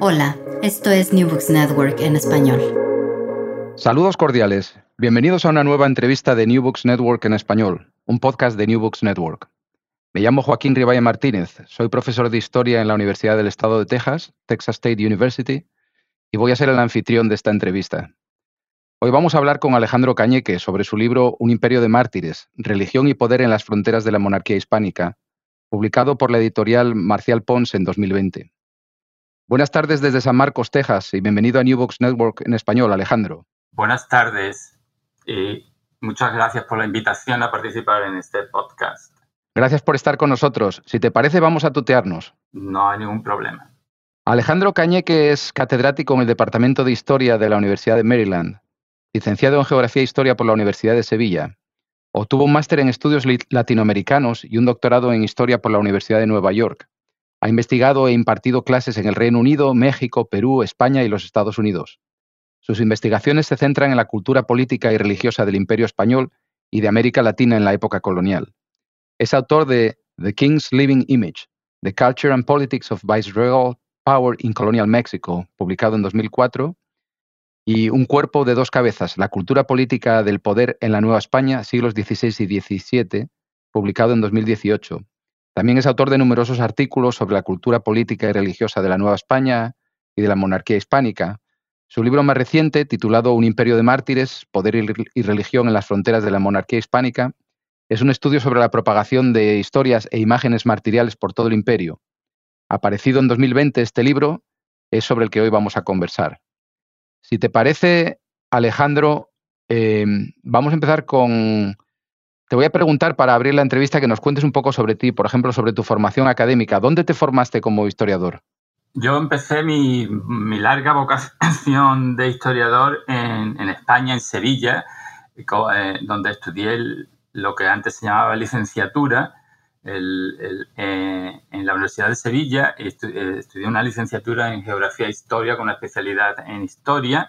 Hola, esto es New Books Network en español. Saludos cordiales. Bienvenidos a una nueva entrevista de New Books Network en español, un podcast de New Books Network. Me llamo Joaquín Rivalle Martínez, soy profesor de Historia en la Universidad del Estado de Texas, Texas State University, y voy a ser el anfitrión de esta entrevista. Hoy vamos a hablar con Alejandro Cañeque sobre su libro Un imperio de mártires, religión y poder en las fronteras de la monarquía hispánica, publicado por la editorial Marcial Pons en 2020. Buenas tardes desde San Marcos, Texas, y bienvenido a New Books Network en español, Alejandro. Buenas tardes y muchas gracias por la invitación a participar en este podcast. Gracias por estar con nosotros. Si te parece, vamos a tutearnos. No hay ningún problema. Alejandro Cañeque es catedrático en el Departamento de Historia de la Universidad de Maryland, licenciado en Geografía e Historia por la Universidad de Sevilla. Obtuvo un máster en estudios latinoamericanos y un doctorado en Historia por la Universidad de Nueva York. Ha investigado e impartido clases en el Reino Unido, México, Perú, España y los Estados Unidos. Sus investigaciones se centran en la cultura política y religiosa del Imperio Español y de América Latina en la época colonial. Es autor de The King's Living Image, The Culture and Politics of Viceregal Power in Colonial Mexico, publicado en 2004, y Un cuerpo de dos cabezas, La cultura política del poder en la Nueva España, siglos XVI y XVII, publicado en 2018, también es autor de numerosos artículos sobre la cultura política y religiosa de la Nueva España y de la monarquía hispánica. Su libro más reciente, titulado Un imperio de mártires, Poder y religión en las fronteras de la monarquía hispánica, es un estudio sobre la propagación de historias e imágenes martiriales por todo el imperio. Aparecido en 2020, este libro es sobre el que hoy vamos a conversar. Si te parece, Alejandro, eh, vamos a empezar con te voy a preguntar para abrir la entrevista que nos cuentes un poco sobre ti, por ejemplo, sobre tu formación académica. ¿Dónde te formaste como historiador? Yo empecé mi, larga vocación de historiador en, España, en Sevilla, eh, donde estudié lo que antes se llamaba licenciatura. Eh, en la Universidad de Sevilla eh, estudié una licenciatura en Geografía e Historia con una especialidad en Historia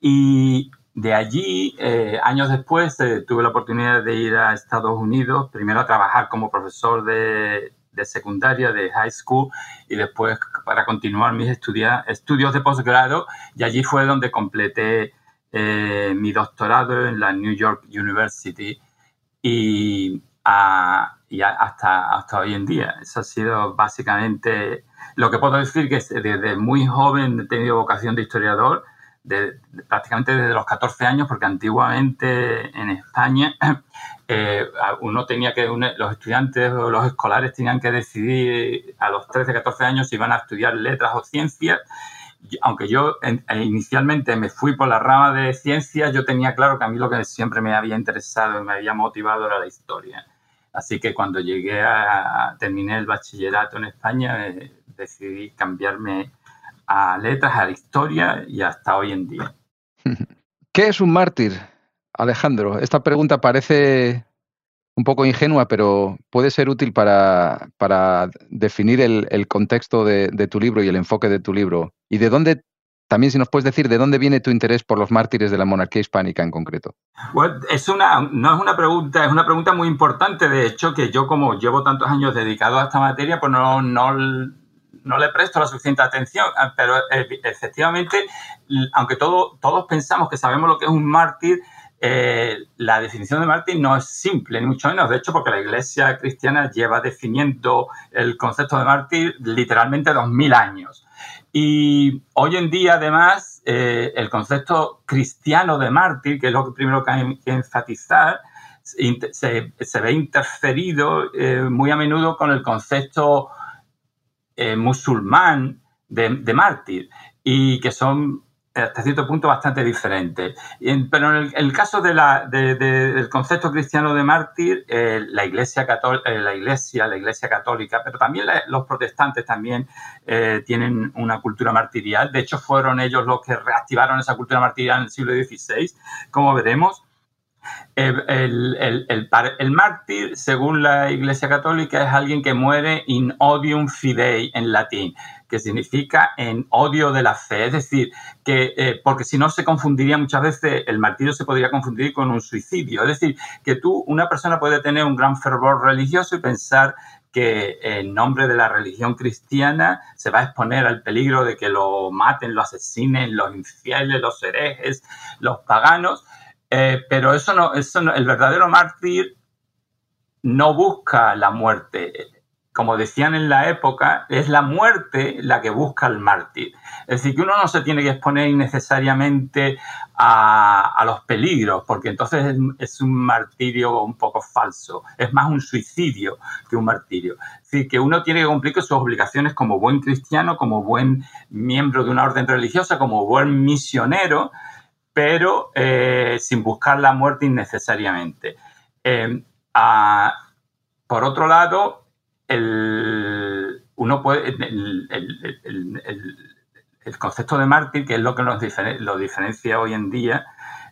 y de allí, eh, años después, eh, tuve la oportunidad de ir a Estados Unidos, primero a trabajar como profesor de, secundaria, de high school, y después para continuar mis estudios de posgrado, y allí fue donde completé eh, mi doctorado en la New York University y, hasta, hasta hoy en día. Eso ha sido básicamente lo que puedo decir que desde muy joven he tenido vocación de historiador prácticamente desde los 14 años, porque antiguamente en España eh, uno tenía que, los estudiantes o los escolares tenían que decidir a los 13, 14 años si iban a estudiar letras o ciencias. Aunque yo eh, inicialmente me fui por la rama de ciencias, yo tenía claro que a mí lo que siempre me había interesado y me había motivado era la historia. Así que cuando llegué a, terminé el bachillerato en España, eh, decidí cambiarme a letras, a la historia y hasta hoy en día. ¿Qué es un mártir, Alejandro? Esta pregunta parece un poco ingenua, pero puede ser útil para, definir el, contexto de, tu libro y el enfoque de tu libro. ¿Y de dónde También si nos puedes decir de dónde viene tu interés por los mártires de la monarquía hispánica en concreto. Bueno, es una, no es una pregunta, es una pregunta muy importante, de hecho, que yo como llevo tantos años dedicado a esta materia, pues no, no, no le presto la suficiente atención, ah, pero eh, efectivamente, aunque todo, todos pensamos que sabemos lo que es un mártir, eh, la definición de mártir no es simple, ni mucho menos. De hecho, porque la Iglesia cristiana lleva definiendo el concepto de mártir literalmente dos mil años. Y hoy en día, además, eh, el concepto cristiano de mártir, que es lo que primero que hay que enfatizar, se, ve interferido muy a menudo con el concepto eh, musulmán de, mártir y que son hasta cierto punto bastante diferentes. Pero en el, caso de la, del concepto cristiano de mártir, eh, la, iglesia eh, la iglesia, la iglesia católica, pero también los protestantes también eh, tienen una cultura martirial. De hecho, fueron ellos los que reactivaron esa cultura martirial en el siglo XVI, como veremos. El, el, el, mártir, según la Iglesia Católica, es alguien que muere in odium fidei en latín, que significa en odio de la fe. Es decir, que eh, porque si no se confundiría muchas veces, el martirio se podría confundir con un suicidio. Es decir, que tú, una persona puede tener un gran fervor religioso y pensar que en nombre de la religión cristiana se va a exponer al peligro de que lo maten, lo asesinen los infieles, los herejes, los paganos eh, pero eso no, eso el verdadero mártir no busca la muerte. Como decían en la época, es la muerte la que busca el mártir. Es decir, que uno no se tiene que exponer innecesariamente a, los peligros, porque entonces es, es, un martirio un poco falso. Es más un suicidio que un martirio. Es decir, que uno tiene que cumplir sus obligaciones como buen cristiano, como buen miembro de una orden religiosa, como buen misionero, pero eh, sin buscar la muerte innecesariamente. Eh, por otro lado, el, uno puede, el, concepto de mártir, que es lo que nos lo diferencia hoy en día,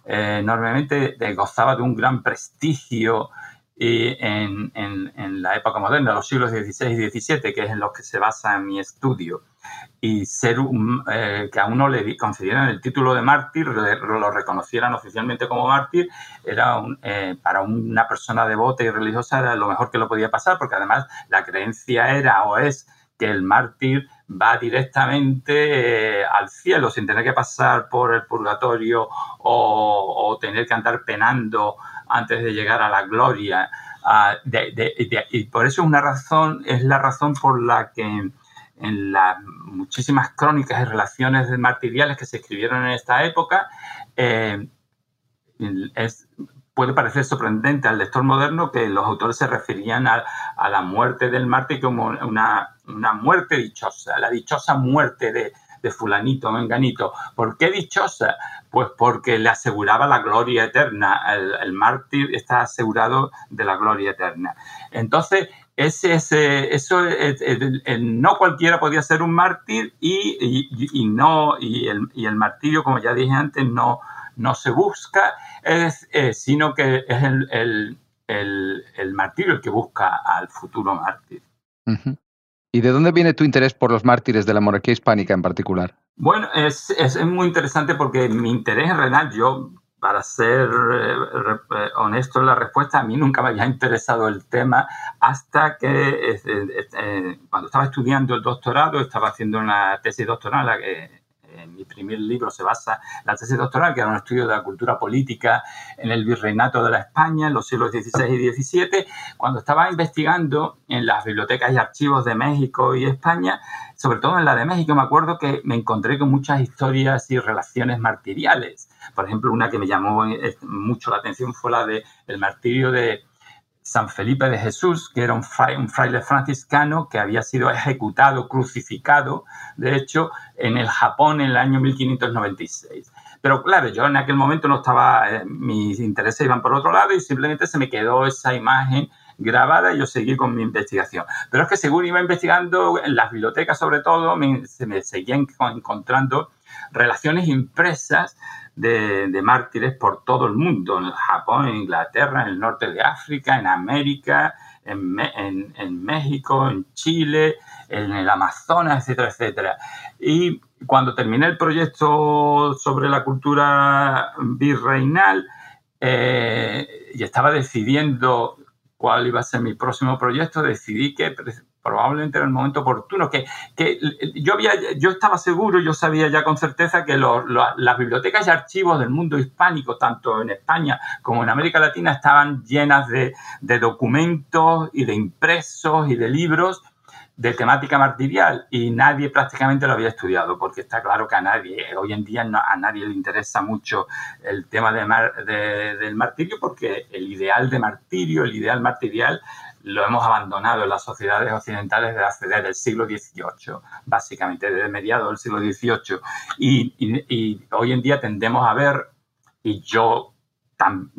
eh, enormemente gozaba de un gran prestigio en, en, la época moderna, los siglos XVI y XVII, que es en los que se basa mi estudio y ser eh, que a uno le concedieran el título de mártir, lo reconocieran oficialmente como mártir, era eh, para una persona devota y religiosa era lo mejor que lo podía pasar, porque además la creencia era o es que el mártir va directamente eh, al cielo sin tener que pasar por el purgatorio o, tener que andar penando antes de llegar a la gloria. Ah, y por eso es una razón, es la razón por la que en las muchísimas crónicas y relaciones martiriales que se escribieron en esta época, eh, puede parecer sorprendente al lector moderno que los autores se referían a, la muerte del mártir como una, muerte dichosa, la dichosa muerte de, fulanito, menganito. ¿Por qué dichosa? Pues porque le aseguraba la gloria eterna. El, mártir está asegurado de la gloria eterna. Entonces, ese, ese, eso, no cualquiera podía ser un mártir y, no, y el, y el, martirio, como ya dije antes, no, no se busca, es, sino que es el, el, martirio el que busca al futuro mártir. ¿Y de dónde viene tu interés por los mártires de la monarquía hispánica en particular? Bueno, es, es muy interesante porque mi interés en realidad, yo para ser eh, eh, honesto en la respuesta, a mí nunca me había interesado el tema hasta que eh, cuando estaba estudiando el doctorado, estaba haciendo una tesis doctoral, la que en mi primer libro se basa la tesis doctoral, que era un estudio de la cultura política en el virreinato de la España en los siglos XVI y XVII. Cuando estaba investigando en las bibliotecas y archivos de México y España, sobre todo en la de México, me acuerdo que me encontré con muchas historias y relaciones martiriales. Por ejemplo, una que me llamó eh, mucho la atención fue la del el martirio de San Felipe de Jesús, que era un, fraile franciscano que había sido ejecutado, crucificado, de hecho, en el Japón en el año 1596. Pero claro, yo en aquel momento no estaba, eh, mis intereses iban por otro lado y simplemente se me quedó esa imagen grabada y yo seguí con mi investigación. Pero es que según iba investigando, en las bibliotecas sobre todo, se me seguían encontrando relaciones impresas de, mártires por todo el mundo, en Japón, en Inglaterra, en el norte de África, en América, en, México, en Chile, en el Amazonas, etcétera, etcétera. Y cuando terminé el proyecto sobre la cultura virreinal eh, y estaba decidiendo cuál iba a ser mi próximo proyecto, decidí que probablemente era el momento oportuno, que, que yo, había, yo estaba seguro, yo sabía ya con certeza que las bibliotecas y archivos del mundo hispánico, tanto en España como en América Latina, estaban llenas de, de documentos y de impresos y de libros de temática martirial y nadie prácticamente lo había estudiado, porque está claro que a nadie, hoy en día a nadie le interesa mucho el tema de, del martirio, porque el ideal de martirio, el ideal martirial, lo hemos abandonado en las sociedades occidentales desde, el siglo XVIII, básicamente desde mediados del siglo XVIII. Y, y hoy en día tendemos a ver, y yo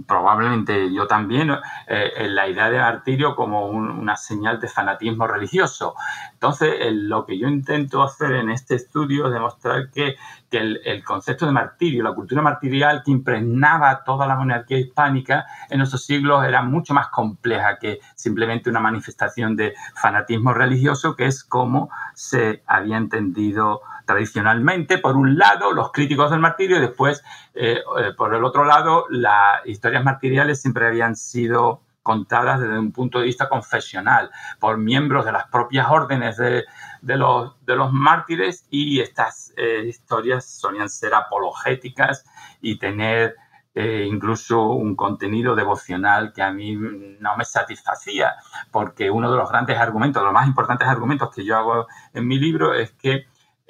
probablemente yo también, eh, la idea de martirio como una señal de fanatismo religioso. Entonces, lo que yo intento hacer en este estudio es demostrar que, el, concepto de martirio, la cultura martirial que impregnaba toda la monarquía hispánica en esos siglos era mucho más compleja que simplemente una manifestación de fanatismo religioso, que es como se había entendido tradicionalmente, por un lado, los críticos del martirio y después, eh, eh, por el otro lado, las historias martiriales siempre habían sido contadas desde un punto de vista confesional por miembros de las propias órdenes de, los, mártires y estas eh, historias solían ser apologéticas y tener incluso un contenido devocional que a mí no me satisfacía, porque uno de los grandes argumentos, de los más importantes argumentos que yo hago en mi libro es que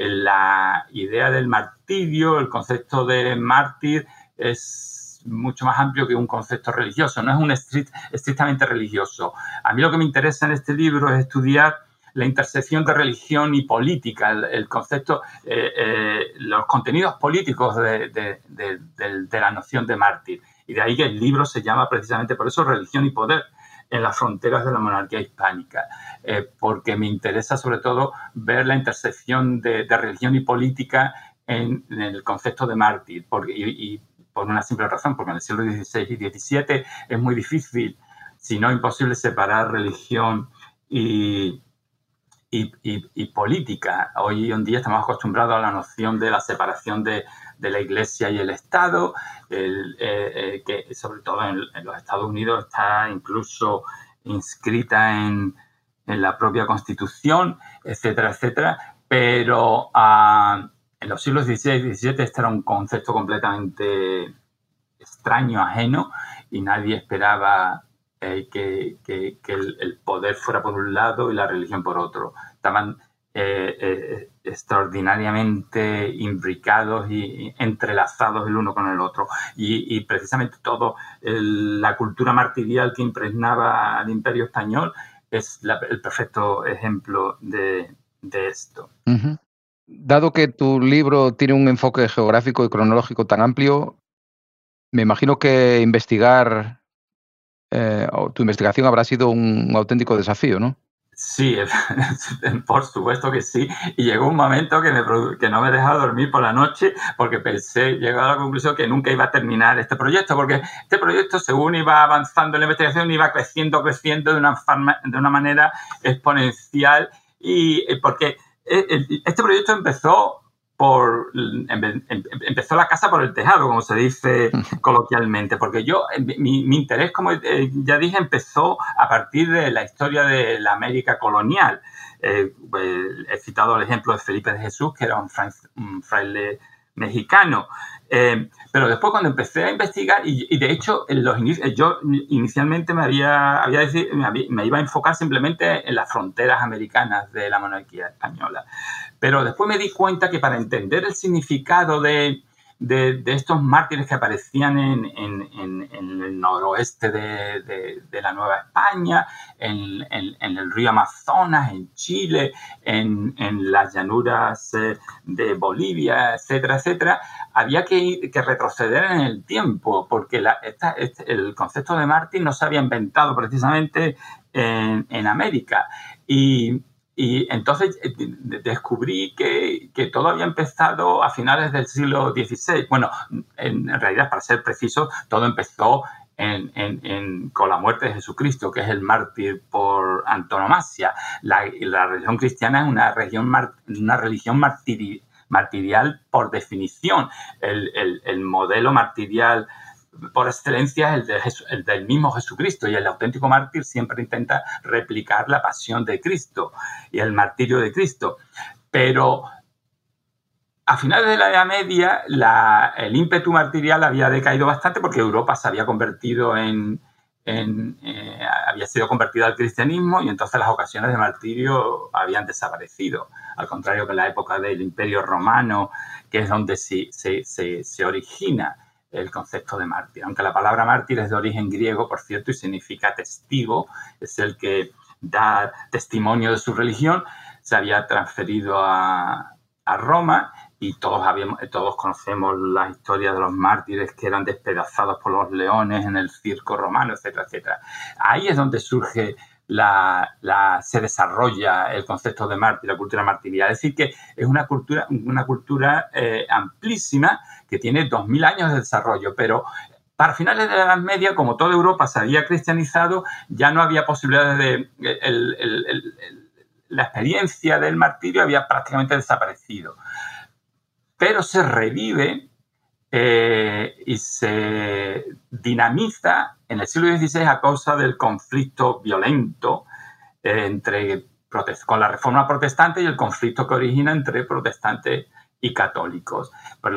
la idea del martirio, el concepto de mártir es mucho más amplio que un concepto religioso, no es un estrictamente religioso. A mí lo que me interesa en este libro es estudiar la intersección de religión y política, el, concepto, eh, eh, los contenidos políticos de, la noción de mártir. Y de ahí que el libro se llama precisamente por eso Religión y Poder, en las fronteras de la monarquía hispánica, eh, porque me interesa sobre todo ver la intersección de, religión y política en, el concepto de mártir, porque, y, por una simple razón, porque en el siglo XVI y XVII es muy difícil, si no imposible, separar religión y, y, política. Hoy en día estamos acostumbrados a la noción de la separación de, de la Iglesia y el Estado, eh, eh, que sobre todo en, los Estados Unidos está incluso inscrita en, en, la propia Constitución, etcétera, etcétera. Pero ah, en los siglos XVI y XVII este era un concepto completamente extraño, ajeno, y nadie esperaba eh, que, el, poder fuera por un lado y la religión por otro. Estaban eh, eh, extraordinariamente imbricados y entrelazados el uno con el otro. Y, precisamente todo la cultura martirial que impregnaba al imperio español es el perfecto ejemplo de, esto. Dado que tu libro tiene un enfoque geográfico y cronológico tan amplio, me imagino que investigar eh, tu investigación habrá sido un auténtico desafío, ¿no? Sí, por supuesto que sí. Y llegó un momento que, que no me dejaba dormir por la noche porque pensé, llegué a la conclusión que nunca iba a terminar este proyecto, porque este proyecto, según iba avanzando en la investigación, iba creciendo, creciendo de una, de una manera exponencial. Y eh, porque eh, este proyecto empezó por empezó la casa por el tejado, como se dice coloquialmente, porque yo, mi, interés, como eh, ya dije, empezó a partir de la historia de la América colonial. Eh, pues, he citado el ejemplo de Felipe de Jesús, que era un, fraile mexicano. Eh, pero después cuando empecé a investigar, y, de hecho los yo inicialmente me había, había decir, me, iba a enfocar simplemente en las fronteras americanas de la monarquía española. Pero después me di cuenta que para entender el significado de, de, estos mártires que aparecían en, en, el noroeste de, de, la Nueva España, en, el río Amazonas, en Chile, en, las llanuras eh, de Bolivia, etcétera, etcétera, había que, que retroceder en el tiempo, porque este, el concepto de mártir no se había inventado precisamente en, América. Y, y entonces eh, descubrí que, todo había empezado a finales del siglo XVI. Bueno, en, realidad, para ser preciso, todo empezó con la muerte de Jesucristo, que es el mártir por antonomasia. La, religión cristiana es una religión, una religión martirial por definición. el modelo martirial por excelencia es el, del mismo Jesucristo y el auténtico mártir siempre intenta replicar la pasión de Cristo y el martirio de Cristo. Pero a finales de la Edad Media el ímpetu martirial había decaído bastante porque Europa se había convertido en, eh, había sido convertida al cristianismo y entonces las ocasiones de martirio habían desaparecido. Al contrario que en la época del Imperio Romano, que es donde se, se origina el concepto de mártir. Aunque la palabra mártir es de origen griego, por cierto, y significa testigo, es el que da testimonio de su religión, se había transferido a, Roma y todos, habíamos, todos conocemos la historia de los mártires que eran despedazados por los leones en el circo romano, etcétera, etcétera. Ahí es donde surge la, se desarrolla el concepto de mártir, la cultura martirial. Es decir, que es una cultura, una cultura eh, amplísima que tiene 2.000 años de desarrollo, pero para finales de la Edad Media, como toda Europa se había cristianizado, ya no había posibilidades de... la experiencia del martirio había prácticamente desaparecido. Pero se revive eh, y se dinamiza en el siglo XVI a causa del conflicto violento eh, entre, con la reforma protestante y el conflicto que origina entre protestantes y católicos. Pues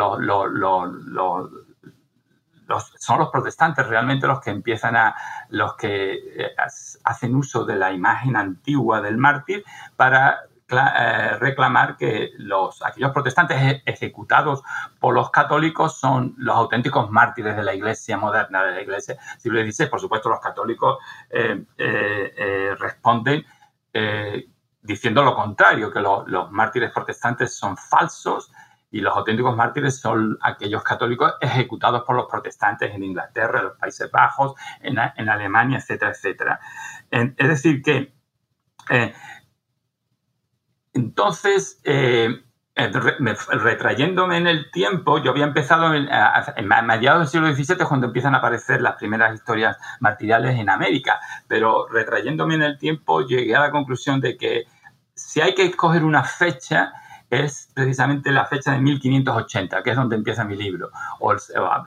son los protestantes realmente los que empiezan a, los que eh, hacen uso de la imagen antigua del mártir para reclamar que los, aquellos protestantes ejecutados por los católicos son los auténticos mártires de la iglesia moderna, de la iglesia siglo XVI. Por supuesto, los católicos eh, eh, responden diciendo lo contrario, que los mártires protestantes son falsos y los auténticos mártires son aquellos católicos ejecutados por los protestantes en Inglaterra, en los Países Bajos, en, en Alemania, etcétera, etcétera. es decir, que entonces, eh, eh, retrayéndome en el tiempo, yo había empezado en, mediados del siglo XVII cuando empiezan a aparecer las primeras historias martiriales en América, pero retrayéndome en el tiempo llegué a la conclusión de que si hay que escoger una fecha, es precisamente la fecha de 1580, que es donde empieza mi libro, o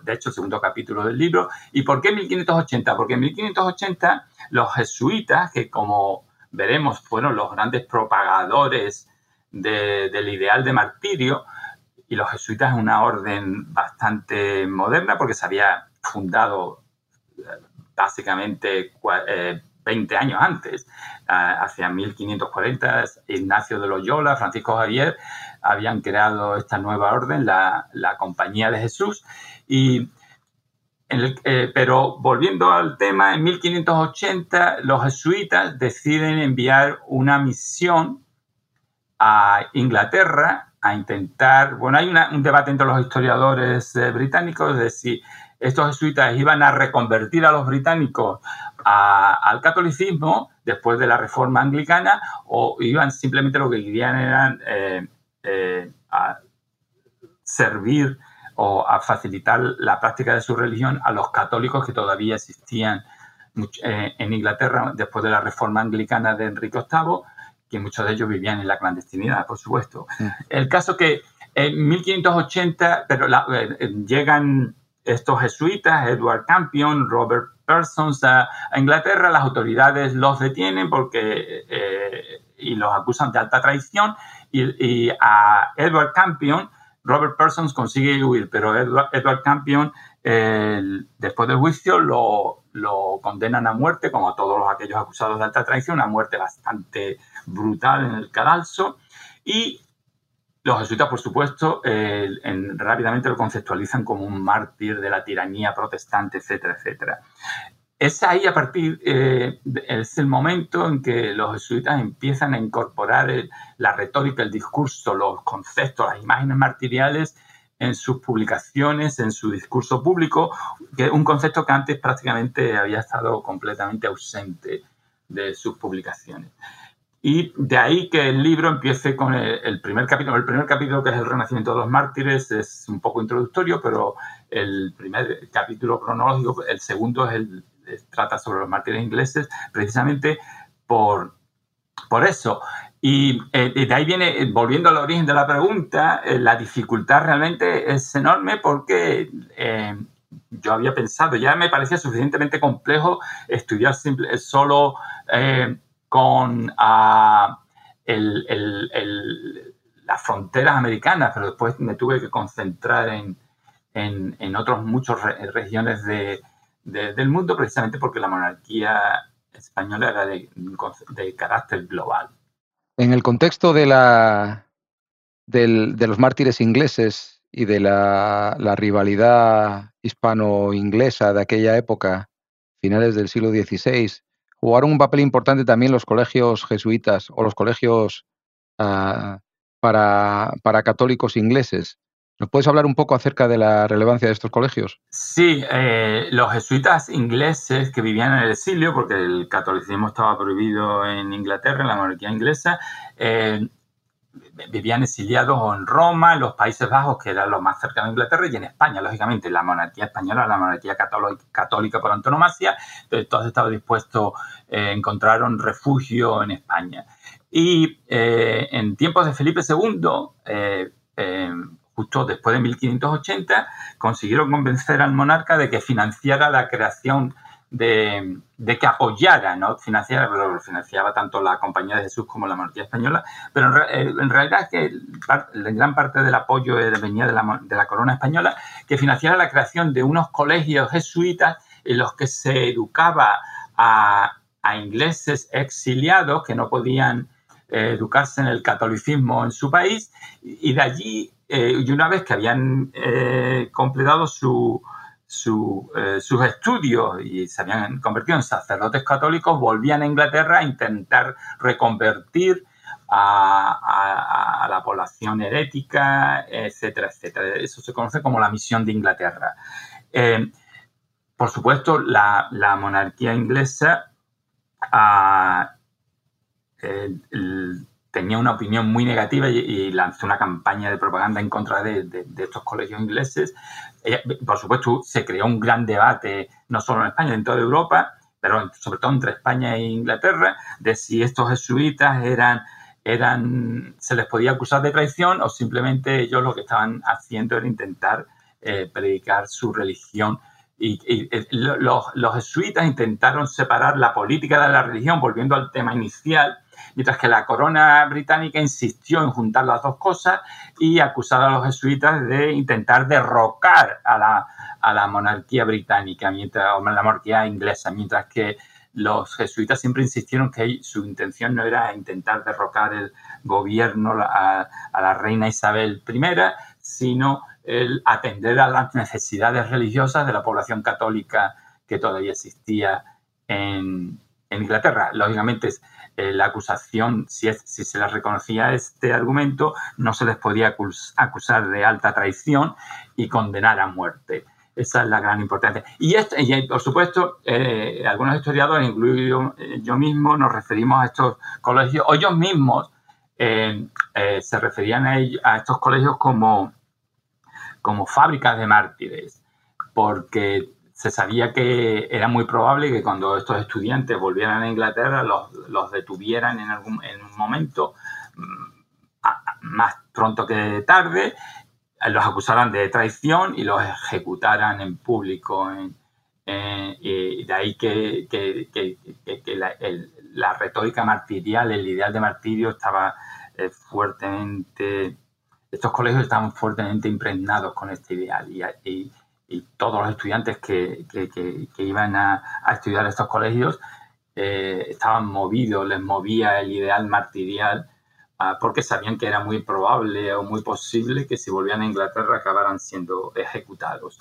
de hecho el segundo capítulo del libro. ¿Y por qué 1580? Porque en 1580 los jesuitas, que como veremos, fueron los grandes propagadores del ideal de martirio. Y los jesuitas es una orden bastante moderna porque se había fundado eh, básicamente 20 eh, años antes, hacia 1540, Ignacio de Loyola, Francisco Javier habían creado esta nueva orden, la, la Compañía de Jesús, y eh, pero volviendo al tema, en 1580 los jesuitas deciden enviar una misión a Inglaterra a intentar, bueno, hay un debate entre los historiadores eh, británicos de si estos jesuitas iban a reconvertir a los británicos al catolicismo después de la reforma anglicana o iban simplemente lo que querían eran eh, servir o a facilitar la práctica de su religión a los católicos que todavía existían eh, en Inglaterra después de la reforma anglicana de Enrique VIII, que muchos de ellos vivían en la clandestinidad, por supuesto. Mm. El caso que en 1580 pero eh, llegan estos jesuitas, Edward Campion, Robert Persons a, Inglaterra, las autoridades los detienen porque eh, y los acusan de alta traición y, y a Edward Campion Robert Persons consigue huir, pero Edward, Campion, después del juicio, lo, condenan a muerte, como a todos aquellos acusados de alta traición, una muerte bastante brutal en el cadalso. Y los jesuitas, por supuesto, rápidamente lo conceptualizan como un mártir de la tiranía protestante, etcétera, etcétera es ahí a partir, eh, es el momento en que los jesuitas empiezan a incorporar la retórica, el discurso, los conceptos, las imágenes martiriales en sus publicaciones, en su discurso público, que es un concepto que antes prácticamente había estado completamente ausente de sus publicaciones. y de ahí que el libro empiece con el, primer capítulo. El primer capítulo, que es el Renacimiento de los Mártires, es un poco introductorio, pero el primer capítulo cronológico, el segundo es el, trata sobre los mártires ingleses, precisamente por, por eso. Y eh, de ahí viene, eh, volviendo al origen de la pregunta, eh, la dificultad realmente es enorme porque yo había pensado, ya me parecía suficientemente complejo estudiar simple, solo con ah, las fronteras americanas, pero después me tuve que concentrar en, en, otros muchas regiones del mundo, precisamente porque la monarquía española era de, carácter global. En el contexto de, la, de los mártires ingleses y de la, rivalidad hispano-inglesa de aquella época, finales del siglo XVI, jugaron un papel importante también los colegios jesuitas o los colegios ah, para, católicos ingleses. ¿Nos puedes hablar un poco acerca de la relevancia de estos colegios? Sí, eh, los jesuitas ingleses que vivían en el exilio, porque el catolicismo estaba prohibido en Inglaterra, en la monarquía inglesa, eh, vivían exiliados en Roma, en los Países Bajos, que era lo más cercano a Inglaterra, y en España, lógicamente, la monarquía española, la monarquía católica por antonomasia, todos estaban dispuestos, eh, encontraron refugio en España. Y eh, en tiempos de Felipe II, justo después de 1580, consiguieron convencer al monarca de que financiara la creación de, que apoyara, ¿no? Financiara, financiaba tanto la Compañía de Jesús como la Monarquía Española, pero en, eh, realidad es que gran parte del apoyo venía de la, de la corona española, que financiara la creación de unos colegios jesuitas en los que se educaba a, ingleses exiliados que no podían eh, educarse en el catolicismo en su país, y de allí, eh, y una vez que habían completado su, eh, sus estudios y se habían convertido en sacerdotes católicos, volvían a Inglaterra a intentar reconvertir a, la población herética, etcétera, etcétera. Eso se conoce como la misión de Inglaterra. Eh, por supuesto, la, monarquía inglesa ah, tenía una opinión muy negativa y, lanzó una campaña de propaganda en contra de estos colegios ingleses por supuesto, se creó un gran debate, no solo en España, en toda Europa, pero sobre todo entre España e Inglaterra, de si estos jesuitas eran, eran, se les podía acusar de traición o simplemente ellos lo que estaban haciendo era intentar eh, predicar su religión. Y, eh, los, los jesuitas intentaron separar la política de la religión, volviendo al tema inicial, mientras que la corona británica insistió en juntar las dos cosas y acusar a los jesuitas de intentar derrocar a la, a la monarquía británica, mientras, o la monarquía inglesa, mientras que los jesuitas siempre insistieron que su intención no era intentar derrocar el gobierno a, a la reina Isabel I, sino el atender a las necesidades religiosas de la población católica que todavía existía en, en Inglaterra. Lógicamente, eh, la acusación, si, se les reconocía este argumento, no se les podía acusar de alta traición y condenar a muerte. Esa es la gran importancia. Y, y por supuesto, eh, algunos historiadores, incluido eh, yo mismo, nos referimos a estos colegios, o ellos mismos se referían a, a, estos colegios como, como fábricas de mártires, porque se sabía que era muy probable que cuando estos estudiantes volvieran a Inglaterra los, detuvieran en algún en un momento mm, más pronto que tarde, los acusaran de traición y los ejecutaran en público. y de ahí que, la, retórica martirial, el ideal de martirio estaba eh, fuertemente, estos colegios estaban fuertemente impregnados con este ideal todos los estudiantes que, iban a, estudiar estos colegios eh, estaban movidos, les movía el ideal martirial, ah, porque sabían que era muy probable o muy posible que si volvían a Inglaterra acabaran siendo ejecutados.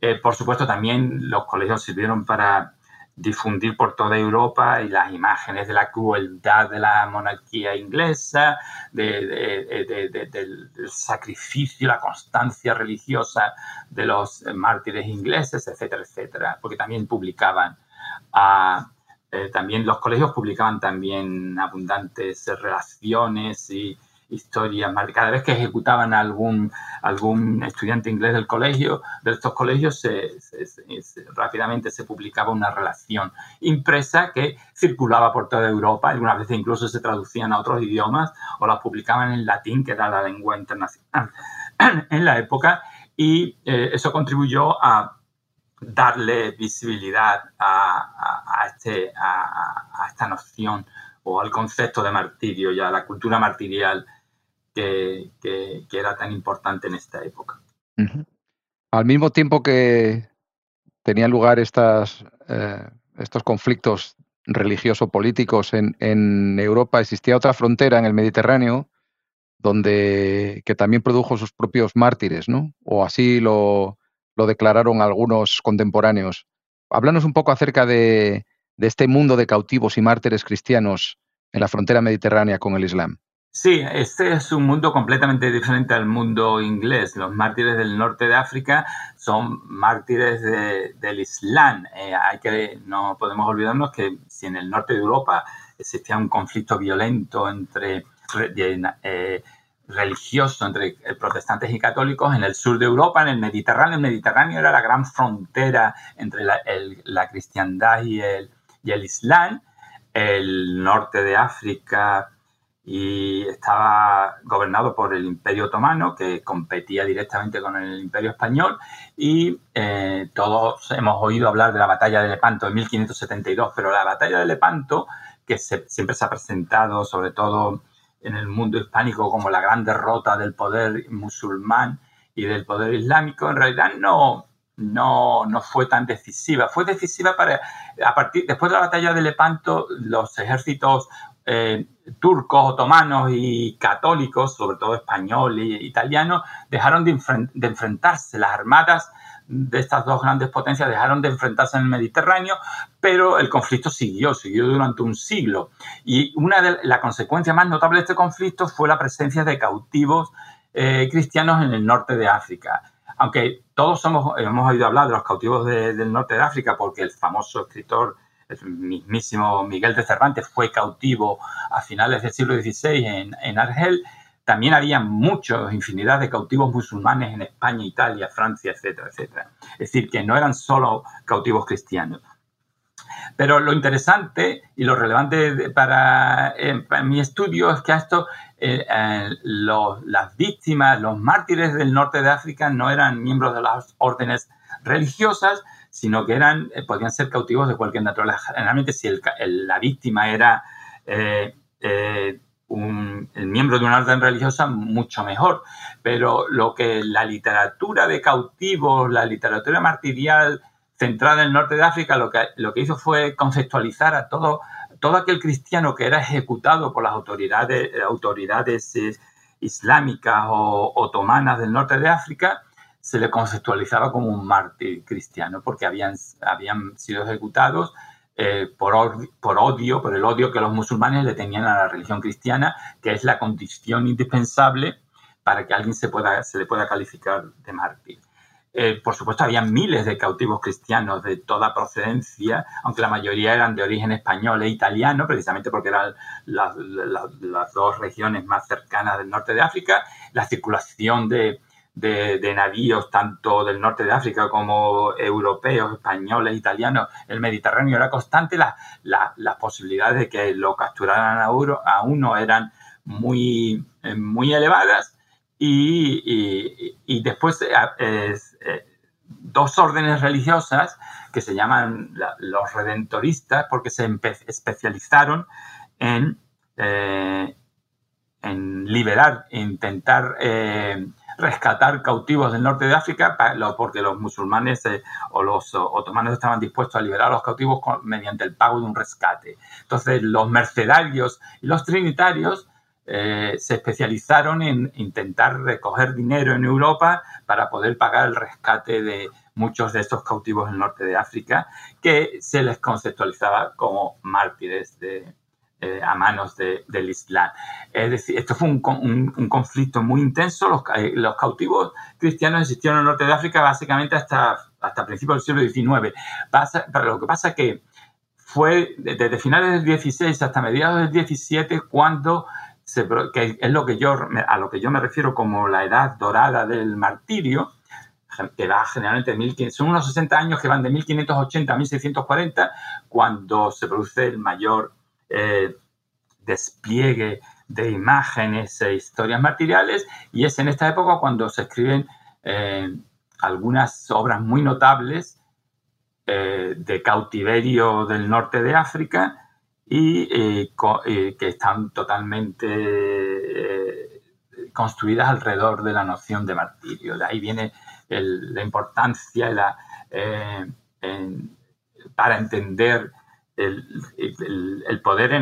Eh, por supuesto, también los colegios sirvieron para difundir por toda Europa y las imágenes de la crueldad de la monarquía inglesa, del sacrificio, la constancia religiosa de los mártires ingleses, etcétera, etcétera, porque también publicaban eh, también los colegios publicaban también abundantes relaciones y historias. Cada vez que ejecutaban algún, algún estudiante inglés del colegio, de estos colegios, rápidamente se publicaba una relación impresa que circulaba por toda Europa. Algunas veces incluso se traducían a otros idiomas o las publicaban en latín, que era la lengua internacional en la época. Y eh, eso contribuyó a darle visibilidad a, este, a, esta noción o al concepto de martirio y a la cultura martirial que, era tan importante en esta época. Al mismo tiempo que tenían lugar eh, estos conflictos religioso-políticos en, en, Europa, existía otra frontera en el Mediterráneo donde que también produjo sus propios mártires, ¿no? O así lo, lo declararon algunos contemporáneos. Háblanos un poco acerca de, este mundo de cautivos y mártires cristianos en la frontera mediterránea con el Islam. Sí, este es un mundo completamente diferente al mundo inglés. Los mártires del norte de África son mártires del Islam. Eh, hay que, no podemos olvidarnos que si en el norte de Europa existía un conflicto violento entre eh, religioso entre protestantes y católicos en el sur de Europa, en el Mediterráneo. El Mediterráneo era la gran frontera entre la, cristiandad y el, y el, Islam. El norte de África y estaba gobernado por el Imperio Otomano, que competía directamente con el Imperio Español. Y eh, todos hemos oído hablar de la batalla de Lepanto en 1572, pero la batalla de Lepanto, que siempre se ha presentado sobre todo en el mundo hispánico como la gran derrota del poder musulmán y del poder islámico, en realidad no, no, no fue tan decisiva. Fue decisiva para, a partir, después de la batalla de Lepanto, los ejércitos eh, turcos, otomanos y católicos, sobre todo español e italiano, dejaron de, enfrentarse. Las armadas de estas dos grandes potencias dejaron de enfrentarse en el Mediterráneo, pero el conflicto siguió, siguió durante un siglo. Y una de las consecuencias más notables de este conflicto fue la presencia de cautivos eh, cristianos en el norte de África. Aunque todos somos, hemos oído hablar de los cautivos del norte de África, porque el famoso escritor, el mismísimo Miguel de Cervantes, fue cautivo a finales del siglo XVI en, en Argel, también había muchos, infinidad de cautivos musulmanes en España, Italia, Francia, etcétera, etcétera. Es decir, que no eran solo cautivos cristianos. Pero lo interesante y lo relevante para, mi estudio es que esto, eh, eh, las víctimas, los mártires del norte de África no eran miembros de las órdenes religiosas, sino que eran, eh, podían ser cautivos de cualquier naturaleza. Generalmente, si la víctima era un, el miembro de una orden religiosa, mucho mejor. Pero lo que la literatura de cautivos, la literatura martirial centrada en el norte de África, lo que, lo que hizo fue conceptualizar a todo, todo aquel cristiano que era ejecutado por las autoridades, autoridades eh, islámicas o otomanas del norte de África, se le conceptualizaba como un mártir cristiano, porque habían, habían sido ejecutados eh, por, por, odio, por el odio que los musulmanes le tenían a la religión cristiana, que es la condición indispensable para que alguien se, pueda, se le pueda calificar de mártir. Eh, por supuesto, había miles de cautivos cristianos de toda procedencia, aunque la mayoría eran de origen español e italiano, precisamente porque eran las dos regiones más cercanas del norte de África. La circulación de, de, navíos tanto del norte de África como europeos, españoles, italianos, el Mediterráneo era constante, las posibilidades de que lo capturaran a, a uno eran muy, eh, muy elevadas y, después eh, eh, dos órdenes religiosas que se llaman los redentoristas porque se especializaron en, en liberar, intentar rescatar cautivos del norte de África porque los musulmanes eh, o los otomanos estaban dispuestos a liberar a los cautivos mediante el pago de un rescate. Entonces los mercenarios y los trinitarios eh, se especializaron en intentar recoger dinero en Europa para poder pagar el rescate de muchos de estos cautivos del norte de África que se les conceptualizaba como mártires de, eh, a manos del Islam. Es decir, esto fue un, conflicto muy intenso. Los, eh, los, cautivos cristianos existieron en el norte de África básicamente hasta, hasta principios del siglo XIX. pero lo que pasa es que fue desde finales del 16 hasta mediados del 17 cuando se, que es lo que yo a lo que yo me refiero como la edad dorada del martirio que va generalmente de son unos 60 años que van de 1580 a 1640 cuando se produce el mayor eh, despliegue de imágenes e historias martiriales y es en esta época cuando se escriben eh, algunas obras muy notables eh, de cautiverio del norte de África y que están totalmente construidas alrededor de la noción de martirio. De ahí viene la importancia para entender el, poder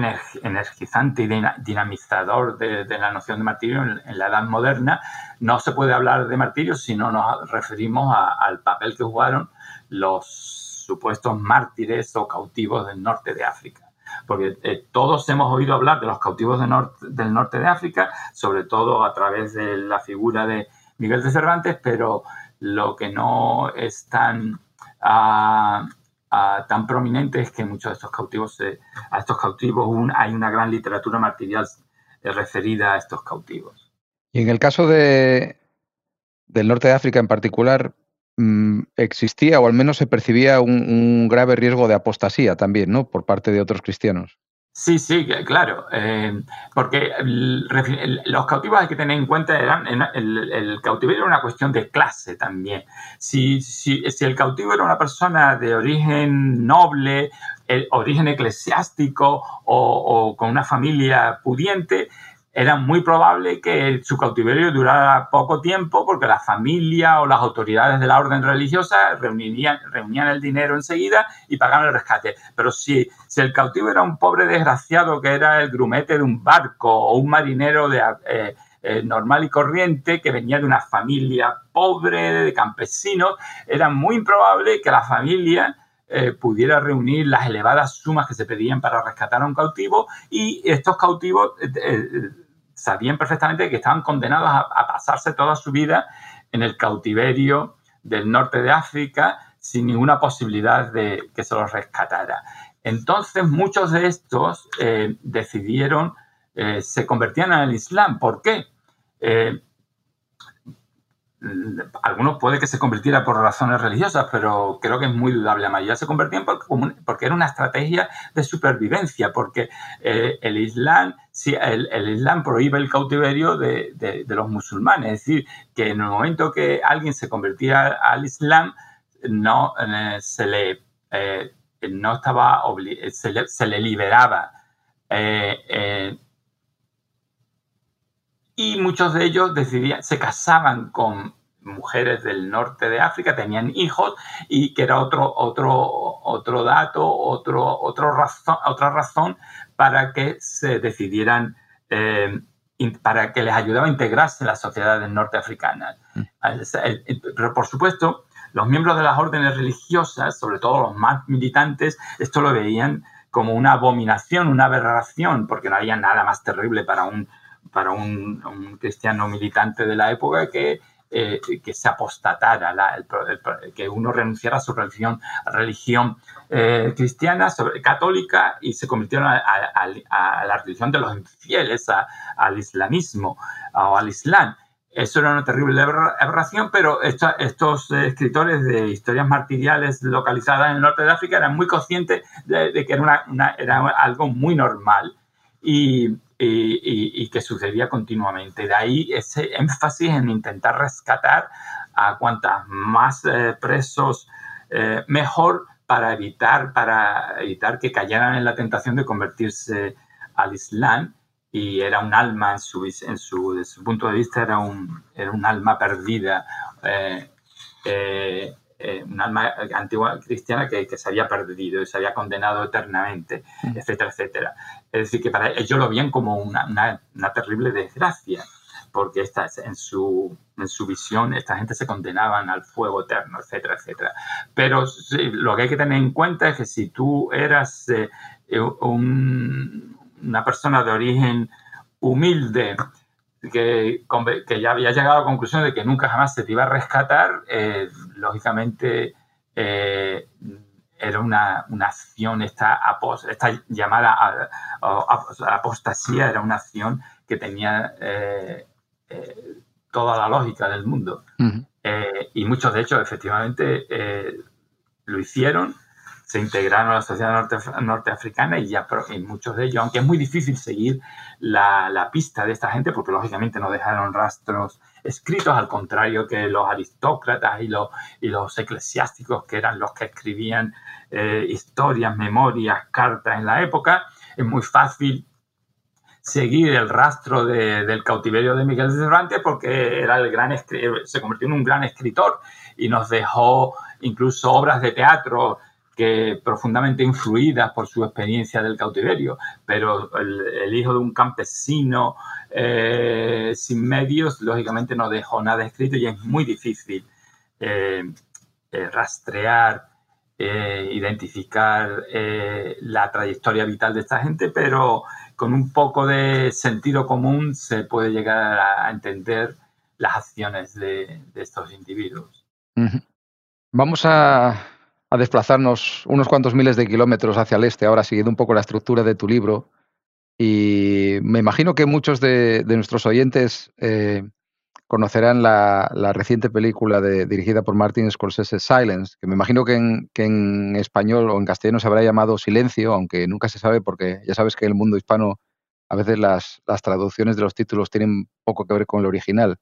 energizante y dinamizador de, la noción de martirio en, la edad moderna, no se puede hablar de martirio si no nos referimos al papel que jugaron los supuestos mártires o cautivos del norte de África. Porque eh, todos hemos oído hablar de los cautivos del norte de África, sobre todo a través de la figura de Miguel de Cervantes, pero lo que no es tan... Ah, tan prominentes que muchos de estos cautivos, a estos cautivos hay una gran literatura martirial eh, referida a estos cautivos. Y en el caso de, del norte de África en particular, mm, existía o al menos se percibía un, un, grave riesgo de apostasía también, ¿no? Por parte de otros cristianos. Sí, sí, claro, eh, porque los cautivos hay que tener en cuenta, eran, el, cautiverio era una cuestión de clase también. Si, si, si, el cautivo era una persona de origen noble, el origen eclesiástico o con una familia pudiente, era muy probable que su cautiverio durara poco tiempo porque la familia o las autoridades de la orden religiosa reunían, reunían el dinero enseguida y pagaban el rescate. Pero si, si, el cautivo era un pobre desgraciado que era el grumete de un barco o un marinero de, eh, eh, normal y corriente que venía de una familia pobre, de campesinos, era muy improbable que la familia eh, pudiera reunir las elevadas sumas que se pedían para rescatar a un cautivo y estos cautivos eh, eh, sabían perfectamente que estaban condenados a, pasarse toda su vida en el cautiverio del norte de África sin ninguna posibilidad de que se los rescatara. Entonces muchos de estos decidieron, se convertían al Islam. ¿Por qué? Algunos puede que se convirtiera por razones religiosas, pero creo que es muy dudable. La mayoría se convertían porque, era una estrategia de supervivencia, porque eh, el Islam, si el, Islam prohíbe el cautiverio de, los musulmanes. Es decir, que en el momento que alguien se convertía al Islam, no eh, se le eh, no estaba se le, se le liberaba. Y muchos de ellos decidían, se casaban con mujeres del norte de África, tenían hijos y que era otro, otro, otro dato, otro, otro razón, otra razón para que se decidieran, eh, para que les ayudaba a integrarse en las sociedades norteafricanas. Mm. Pero por supuesto, los miembros de las órdenes religiosas, sobre todo los más militantes, esto lo veían como una abominación, una aberración, porque no había nada más terrible para un para un, cristiano militante de la época que, eh, que se apostatara, que uno renunciara a su religión, religión eh, cristiana, católica, y se convirtiera a, la religión de los infieles, al islamismo o al islam. Eso era una terrible aberración, pero estos escritores de historias martiriales localizadas en el norte de África eran muy conscientes de, que era, una, era algo muy normal. Y, y, que sucedía continuamente. De ahí ese énfasis en intentar rescatar a cuantas más eh, presos eh, mejor para evitar, para evitar que cayeran en la tentación de convertirse al Islam y era un alma en su, en su, su punto de vista era un, era un alma perdida eh, un alma antigua cristiana que, se había perdido y se había condenado eternamente, etcétera, etcétera. Es decir, que para ellos lo veían como una, terrible desgracia, porque en, su, en su visión esta gente se condenaban al fuego eterno, etcétera, etcétera. Pero lo que hay que tener en cuenta es que si tú eras eh, una persona de origen humilde, que, ya había llegado a la conclusión de que nunca jamás se te iba a rescatar, eh, lógicamente eh, era una, acción, esta, esta llamada apostasía era una acción que tenía eh, eh, toda la lógica del mundo. y muchos de ellos efectivamente lo hicieron, se integraron a la sociedad norteafricana y ya en muchos de ellos, aunque es muy difícil seguir la, la, pista de esta gente, porque lógicamente no dejaron rastros escritos, al contrario que los aristócratas y los, y los eclesiásticos, que eran los que escribían eh, historias, memorias, cartas en la época, es muy fácil seguir el rastro del cautiverio de Miguel de Cervantes porque era el gran se convirtió en un gran escritor y nos dejó incluso obras de teatro que profundamente influidas por su experiencia del cautiverio, pero el, hijo de un campesino eh, sin medios, lógicamente no dejó nada escrito y es muy difícil eh, eh, rastrear, identificar la trayectoria vital de esta gente, pero con un poco de sentido común se puede llegar a entender las acciones de, estos individuos. Vamos a, desplazarnos unos cuantos miles de kilómetros hacia el este, ahora siguiendo un poco la estructura de tu libro. Y me imagino que muchos de, nuestros oyentes eh, conocerán la, reciente película dirigida por Martin Scorsese, Silence, que me imagino que en, español o en castellano se habrá llamado Silencio, aunque nunca se sabe porque ya sabes que en el mundo hispano a veces las, las traducciones de los títulos tienen poco que ver con el original.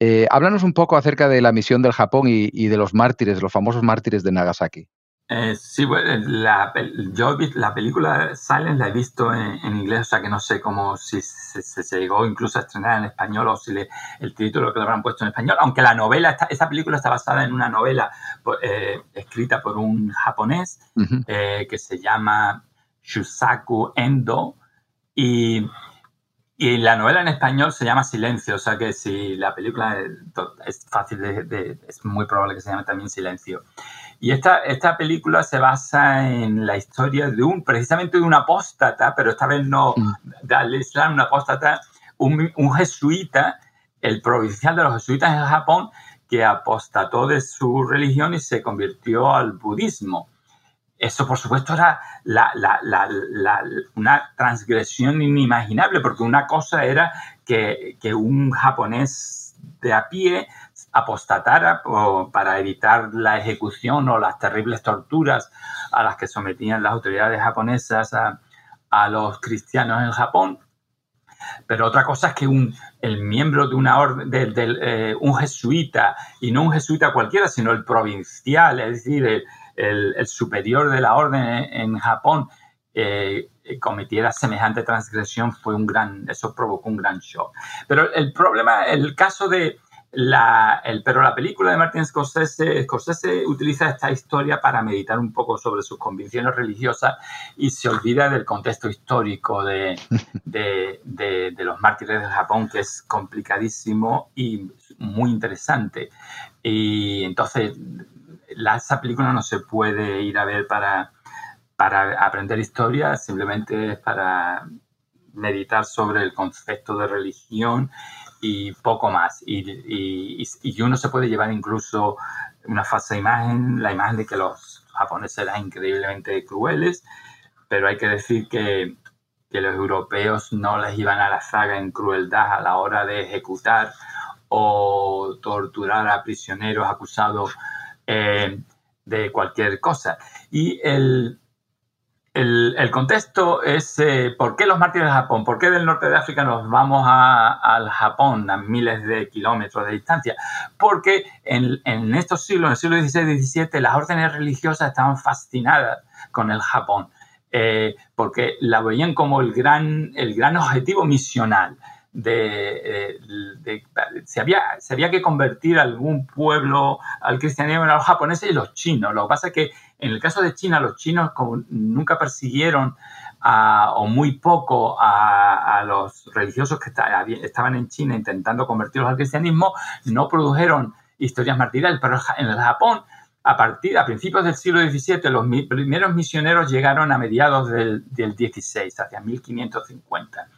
Eh, háblanos un poco acerca de la misión del Japón y, de los mártires, los famosos mártires de Nagasaki. Eh, sí, bueno, la, yo la película Silence la he visto en, inglés, o sea que no sé cómo si se, llegó incluso a estrenar en español o si el título que le habrán puesto en español, aunque la novela, esta, película está basada en una novela eh, escrita por un japonés que se llama Shusaku Endo y y la novela en español se llama Silencio, o sea que si la película es, fácil de, es muy probable que se llame también Silencio. Y esta, esta película se basa en la historia de un, precisamente de un apóstata, pero esta vez no mm. del Islam, un apóstata, un, un jesuita, el provincial de los jesuitas en Japón, que apostató de su religión y se convirtió al budismo. Eso, por supuesto, era una transgresión inimaginable, porque una cosa era que, un japonés de a pie apostatara para evitar la ejecución o las terribles torturas a las que sometían las autoridades japonesas a, los cristianos en Japón. Pero otra cosa es que un, el miembro de una orden, de, eh, un jesuita, y no un jesuita cualquiera, sino el provincial, es decir, el, el, superior de la orden en, Japón eh, cometiera semejante transgresión fue un gran, eso provocó un gran shock. Pero el problema, el caso de la, el, pero la película de Martin Scorsese, Scorsese utiliza esta historia para meditar un poco sobre sus convicciones religiosas y se olvida del contexto histórico de, de, de los mártires de Japón, que es complicadísimo y muy interesante. Y entonces la, esa película no se puede ir a ver para, para aprender historia, simplemente es para meditar sobre el concepto de religión y poco más. Y, y, uno se puede llevar incluso una falsa imagen, la imagen de que los japoneses eran increíblemente crueles, pero hay que decir que, que los europeos no les iban a la saga en crueldad a la hora de ejecutar o torturar a prisioneros acusados eh, de cualquier cosa. Y el, el, contexto es eh, por qué los mártires de Japón, por qué del norte de África nos vamos al Japón a miles de kilómetros de distancia. Porque en, en estos siglos, en el siglo XVI y XVII, las órdenes religiosas estaban fascinadas con el Japón. Eh, porque la veían como el gran, el gran objetivo misional de, se, había, se había que convertir algún pueblo al cristianismo a los japoneses y los chinos. Lo que pasa es que en el caso de China, los chinos como nunca persiguieron o muy poco a, los religiosos que estaban en China intentando convertirlos al cristianismo, no produjeron historias martiriales, pero en el Japón a partir, a principios del siglo XVII, los primeros misioneros llegaron a mediados del, del XVI, hacia 1550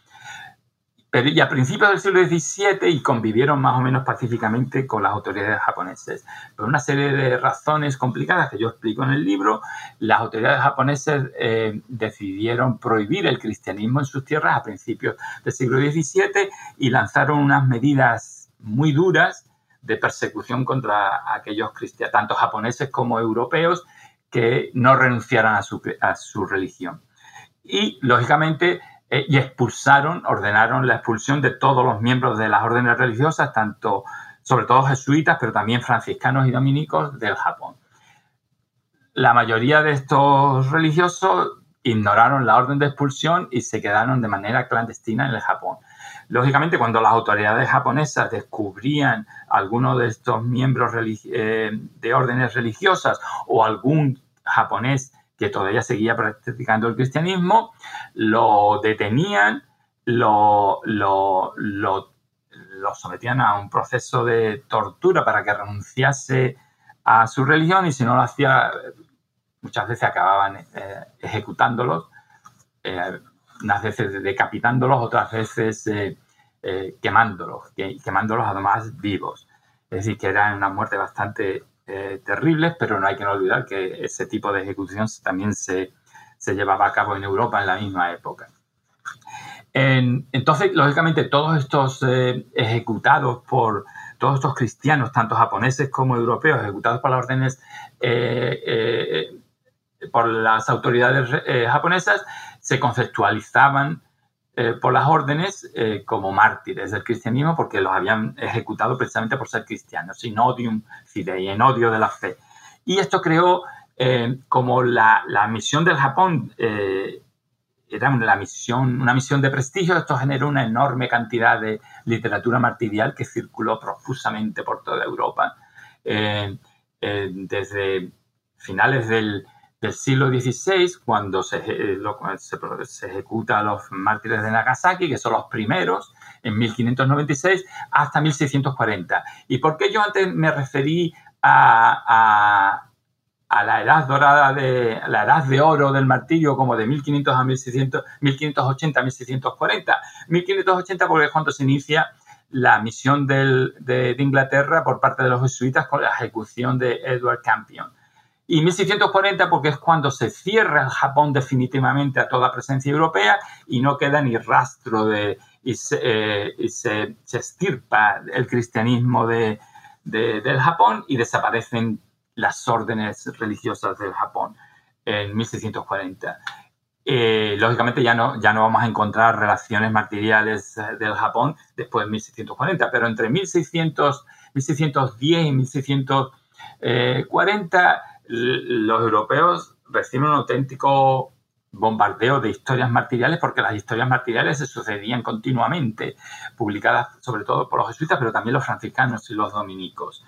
pero y a principios del siglo XVII y convivieron más o menos pacíficamente con las autoridades japonesas. Por una serie de razones complicadas que yo explico en el libro, las autoridades japonesas eh, decidieron prohibir el cristianismo en sus tierras a principios del siglo XVII y lanzaron unas medidas muy duras de persecución contra aquellos cristianos, tanto japoneses como europeos, que no renunciaran a su, a su religión. Y, lógicamente, eh, y expulsaron, ordenaron la expulsión de todos los miembros de las órdenes religiosas, tanto, sobre todo jesuitas, pero también franciscanos y dominicos del Japón. La mayoría de estos religiosos ignoraron la orden de expulsión y se quedaron de manera clandestina en el Japón. Lógicamente, cuando las autoridades japonesas descubrían alguno de estos miembros eh, de órdenes religiosas o algún japonés que todavía seguía practicando el cristianismo, lo detenían, lo, lo, sometían a un proceso de tortura para que renunciase a su religión y si no lo hacía, muchas veces acababan eh, ejecutándolos, eh, unas veces decapitándolos, otras veces eh, quemándolos, quemándolos además vivos. Es decir, que eran una muerte bastante eh, terribles, pero no hay que olvidar que ese tipo de ejecución también se, llevaba a cabo en Europa en la misma época. entonces, lógicamente, todos estos eh, ejecutados por todos estos cristianos, tanto japoneses como europeos, ejecutados por las órdenes, eh, por las autoridades japonesas, se conceptualizaban eh, por las órdenes eh, como mártires del cristianismo porque los habían ejecutado precisamente por ser cristianos, in odium fidei, en odio de la fe. Y esto creó eh, como la, misión del Japón era una misión, una misión de prestigio, esto generó una enorme cantidad de literatura martirial que circuló profusamente por toda Europa. desde finales del, del siglo XVI, cuando se, eh, se, ejecuta a los mártires de Nagasaki, que son los primeros, en 1596, hasta 1640. ¿Y por qué yo antes me referí a, a, la edad dorada, de, la edad de oro del martirio, como de 1500 a 1600, 1580 a 1640? 1580 porque es cuando se inicia la misión de, de Inglaterra por parte de los jesuitas con la ejecución de Edward Campion. Y 1640 porque es cuando se cierra Japón definitivamente a toda presencia europea y no queda ni rastro de... y se, eh, estirpa el cristianismo de, del Japón y desaparecen las órdenes religiosas del Japón en 1640. Eh, lógicamente ya no, ya no vamos a encontrar relaciones materiales eh, del Japón después de 1640, pero entre 1600, 1610 y 1640 los europeos reciben un auténtico bombardeo de historias martiriales porque las historias martiriales se sucedían continuamente, publicadas sobre todo por los jesuitas, pero también los franciscanos y los dominicos.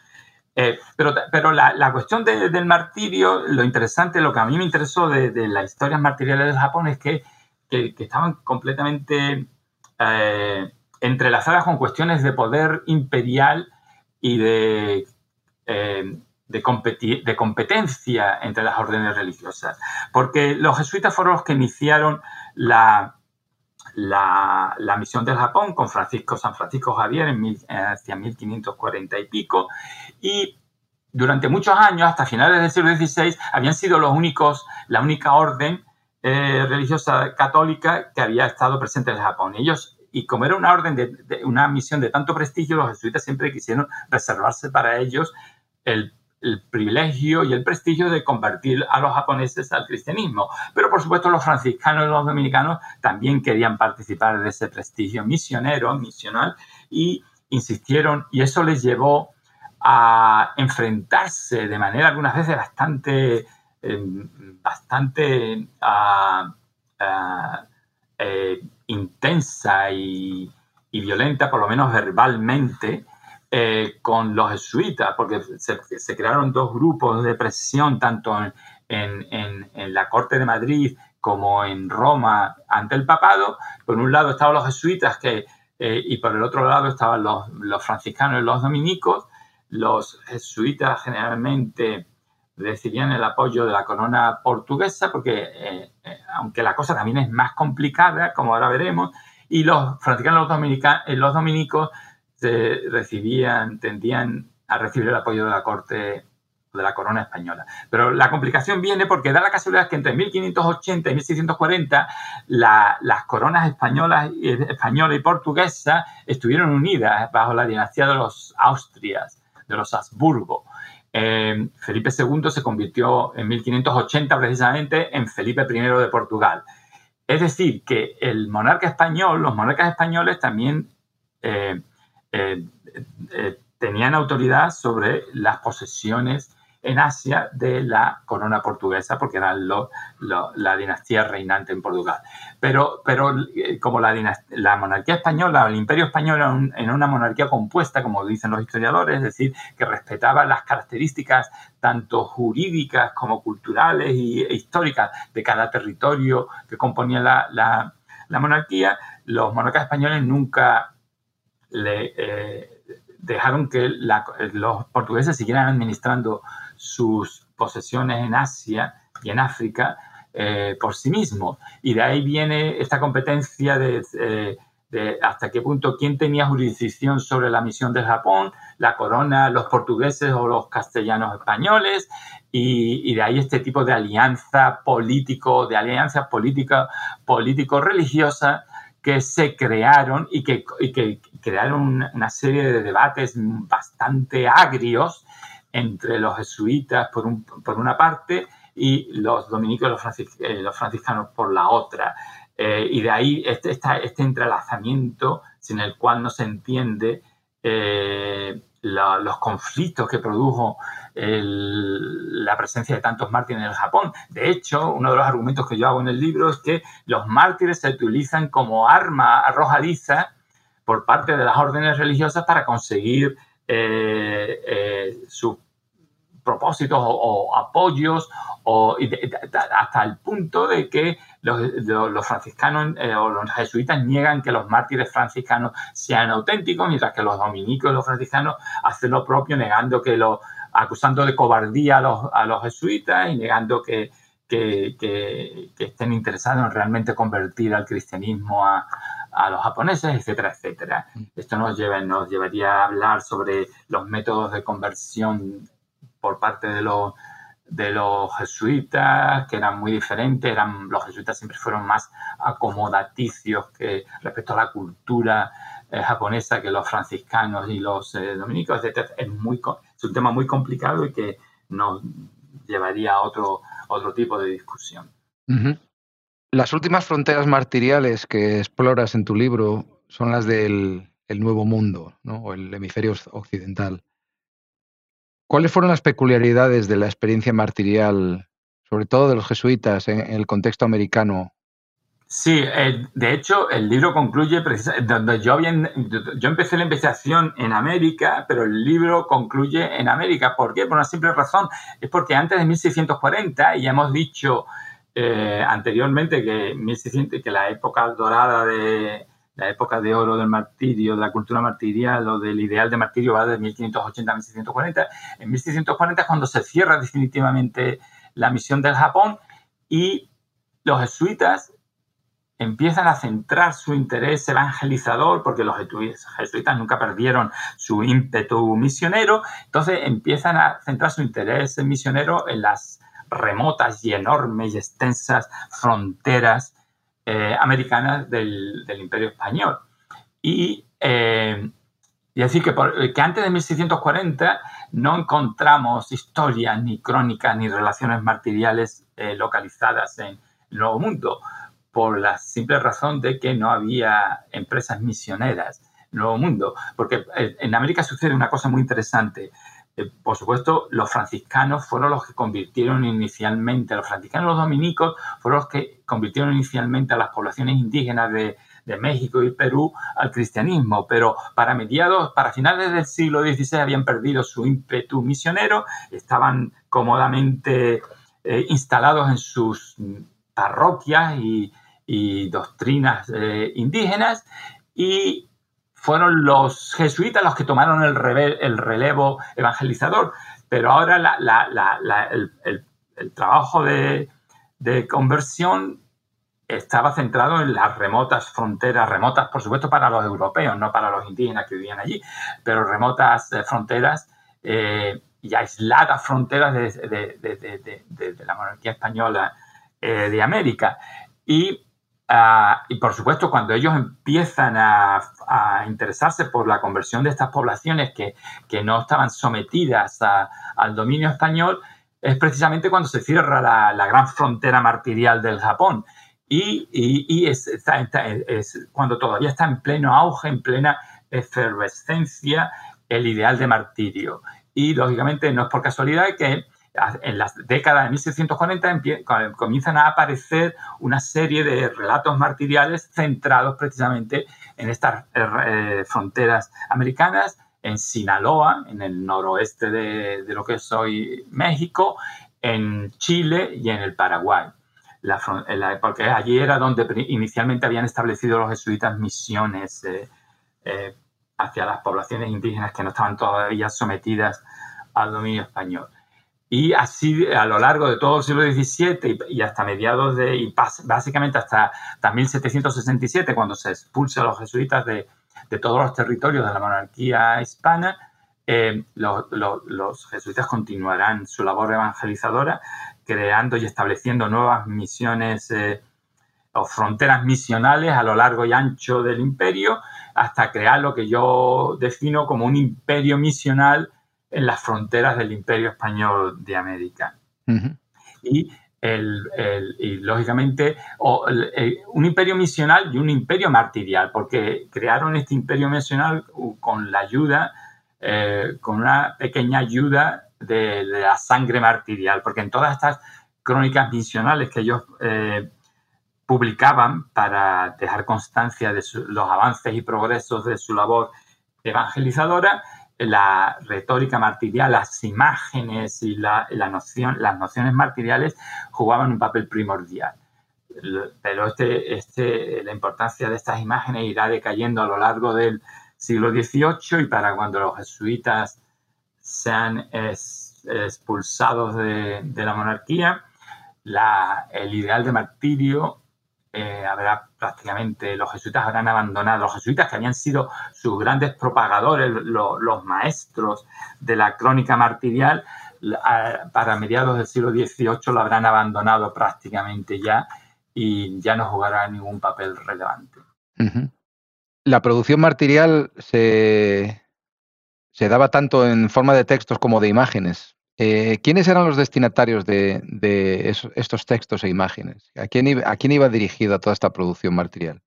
Eh, pero pero la, cuestión del martirio, lo interesante, lo que a mí me interesó de, las historias martiriales del Japón es que, estaban completamente eh, entrelazadas con cuestiones de poder imperial y de eh, de, de competencia entre las órdenes religiosas, porque los jesuitas fueron los que iniciaron la, la, misión del Japón con Francisco San Francisco Javier en mil, hacia 1540 y pico, y durante muchos años, hasta finales del siglo XVI, habían sido los únicos, la única orden eh, religiosa católica que había estado presente en el Japón. Ellos y como era una orden de, una misión de tanto prestigio, los jesuitas siempre quisieron reservarse para ellos el el privilegio y el prestigio de convertir a los japoneses al cristianismo. Pero por supuesto los franciscanos y los dominicanos también querían participar de ese prestigio misionero, misional, y insistieron, y eso les llevó a enfrentarse de manera algunas veces bastante, em, bastante ah, ah, eh, intensa y, y violenta, por lo menos verbalmente, eh, con los jesuitas, porque se, crearon dos grupos de presión, tanto en, la Corte de Madrid como en Roma ante el papado. Por un lado estaban los jesuitas que, eh, y por el otro lado estaban los, franciscanos y los dominicos. Los jesuitas generalmente recibían el apoyo de la corona portuguesa, porque eh, aunque la cosa también es más complicada, como ahora veremos, y los franciscanos los, los dominicos recibían, tendían a recibir el apoyo de la corte de la corona española. Pero la complicación viene porque da la casualidad que entre 1580 y 1640 las coronas españolas, española y portuguesa estuvieron unidas bajo la dinastía de los Austrias, de los Habsburgo. Eh, Felipe II se convirtió en 1580 precisamente en Felipe I de Portugal. Es decir, que el monarca español, los monarcas españoles también eh, eh, tenían autoridad sobre las posesiones en Asia de la corona portuguesa, porque era la dinastía reinante en Portugal. Pero, pero eh, como la, la monarquía española, el imperio español era, una monarquía compuesta, como dicen los historiadores, es decir, que respetaba las características tanto jurídicas como culturales e históricas de cada territorio que componía la, monarquía, los monarcas españoles nunca le, eh, dejaron que los portugueses siguieran administrando sus posesiones en Asia y en África eh, por sí mismos. Y de ahí viene esta competencia eh, de, hasta qué punto quién tenía jurisdicción sobre la misión de Japón, la corona, los portugueses o los castellanos españoles, y, de ahí este tipo de alianza político, de alianza política, político-religiosa que se crearon y que crearon una serie de debates bastante agrios entre los jesuitas por, por una parte y los dominicos y los, eh, franciscanos por la otra. Eh, y de ahí este, este, entrelazamiento sin el cual no se entiende eh, los conflictos que produjo la presencia de tantos mártires en el Japón. De hecho, uno de los argumentos que yo hago en el libro es que los mártires se utilizan como arma arrojadiza por parte de las órdenes religiosas para conseguir eh, eh, sus propósitos o, apoyos o, hasta el punto de que los, franciscanos eh, o los jesuitas niegan que los mártires franciscanos sean auténticos, mientras que los dominicos y los franciscanos hacen lo propio, negando que lo, acusando de cobardía a los, jesuitas y negando que, que, estén interesados en realmente convertir al cristianismo a, a los japoneses, etcétera, etcétera. Mm. Esto nos, lleva, nos llevaría a hablar sobre los métodos de conversión por parte de los, de los jesuitas, que eran muy diferentes. Eran, los jesuitas siempre fueron más acomodaticios que respecto a la cultura eh, japonesa que los franciscanos y los eh, dominicos, etc. Es, muy, es un tema muy complicado y que nos llevaría a otro, otro tipo de discusión. Las últimas fronteras martiriales que exploras en tu libro son las del Nuevo Mundo, ¿no? o el hemisferio occidental. ¿Cuáles fueron las peculiaridades de la experiencia martirial, sobre todo de los jesuitas, en, el contexto americano? Sí, eh, de hecho, el libro concluye donde yo, yo empecé la investigación en América, pero el libro concluye en América. ¿Por qué? Por una simple razón. Es porque antes de 1640, y ya hemos dicho eh, anteriormente que, que la época dorada de la época de oro del martirio, de la cultura martirial o del ideal de martirio va de 1580 a 1640. En 1640 es cuando se cierra definitivamente la misión del Japón y los jesuitas empiezan a centrar su interés evangelizador, porque los jesuitas nunca perdieron su ímpetu misionero, entonces empiezan a centrar su interés misionero en las remotas y enormes y extensas fronteras eh, americanas del, Imperio Español. Y, eh, y decir que, que, antes de 1640 no encontramos historias, ni crónicas, ni relaciones martiriales eh, localizadas en el Nuevo Mundo, por la simple razón de que no había empresas misioneras Nuevo Mundo. Porque en América sucede una cosa muy interesante. Eh, por supuesto, los franciscanos fueron los que convirtieron inicialmente, los franciscanos los dominicos fueron los que convirtieron inicialmente a las poblaciones indígenas de, México y Perú al cristianismo, pero para mediados, para finales del siglo XVI habían perdido su ímpetu misionero, estaban cómodamente eh, instalados en sus parroquias y, doctrinas eh, indígenas y fueron los jesuitas los que tomaron el, relevo evangelizador, pero ahora el, trabajo de, conversión estaba centrado en las remotas fronteras, remotas por supuesto para los europeos, no para los indígenas que vivían allí, pero remotas eh, fronteras eh, y aisladas fronteras de, la monarquía española eh, de América. Y, ah, y, por supuesto cuando ellos empiezan a, interesarse por la conversión de estas poblaciones que, que no estaban sometidas al dominio español, es precisamente cuando se cierra la, gran frontera martirial del Japón y, es, cuando todavía está en pleno auge, en plena efervescencia, el ideal de martirio. Y lógicamente no es por casualidad que en las décadas de 1640 comienzan a aparecer una serie de relatos martiriales centrados precisamente en estas eh, fronteras americanas, en Sinaloa, en el noroeste de, de, lo que es hoy México, en Chile y en el Paraguay porque allí era donde inicialmente habían establecido los jesuitas misiones eh, eh, hacia las poblaciones indígenas que no estaban todavía sometidas al dominio español. Y así a lo largo de todo el siglo XVII y, hasta mediados de, y básicamente hasta, 1767, cuando se expulsa a los jesuitas de, todos los territorios de la monarquía hispana, eh, los jesuitas continuarán su labor evangelizadora creando y estableciendo nuevas misiones eh, o fronteras misionales a lo largo y ancho del imperio, hasta crear lo que yo defino como un imperio misional en las fronteras del imperio español de América. y, lógicamente un imperio misional y un imperio martirial, porque crearon este imperio misional con la ayuda, eh, con una pequeña ayuda de, la sangre martirial, porque en todas estas crónicas misionales que ellos eh, publicaban para dejar constancia de los avances y progresos de su labor evangelizadora, la retórica martirial, las imágenes y la, noción, las nociones martiriales jugaban un papel primordial. Pero este, este, la importancia de estas imágenes irá decayendo a lo largo del siglo XVIII y para cuando los jesuitas sean expulsados de, la monarquía, el ideal de martirio eh, habrá prácticamente, los jesuitas habrán abandonado, los jesuitas que habían sido sus grandes propagadores, los maestros de la crónica martirial, para mediados del siglo XVIII lo habrán abandonado prácticamente ya y ya no jugará ningún papel relevante. La producción martirial se, se daba tanto en forma de textos como de imágenes. Eh, ¿Quiénes eran los destinatarios de, estos textos e imágenes? ¿A quién, iba, ¿A quién iba dirigida toda esta producción martirial?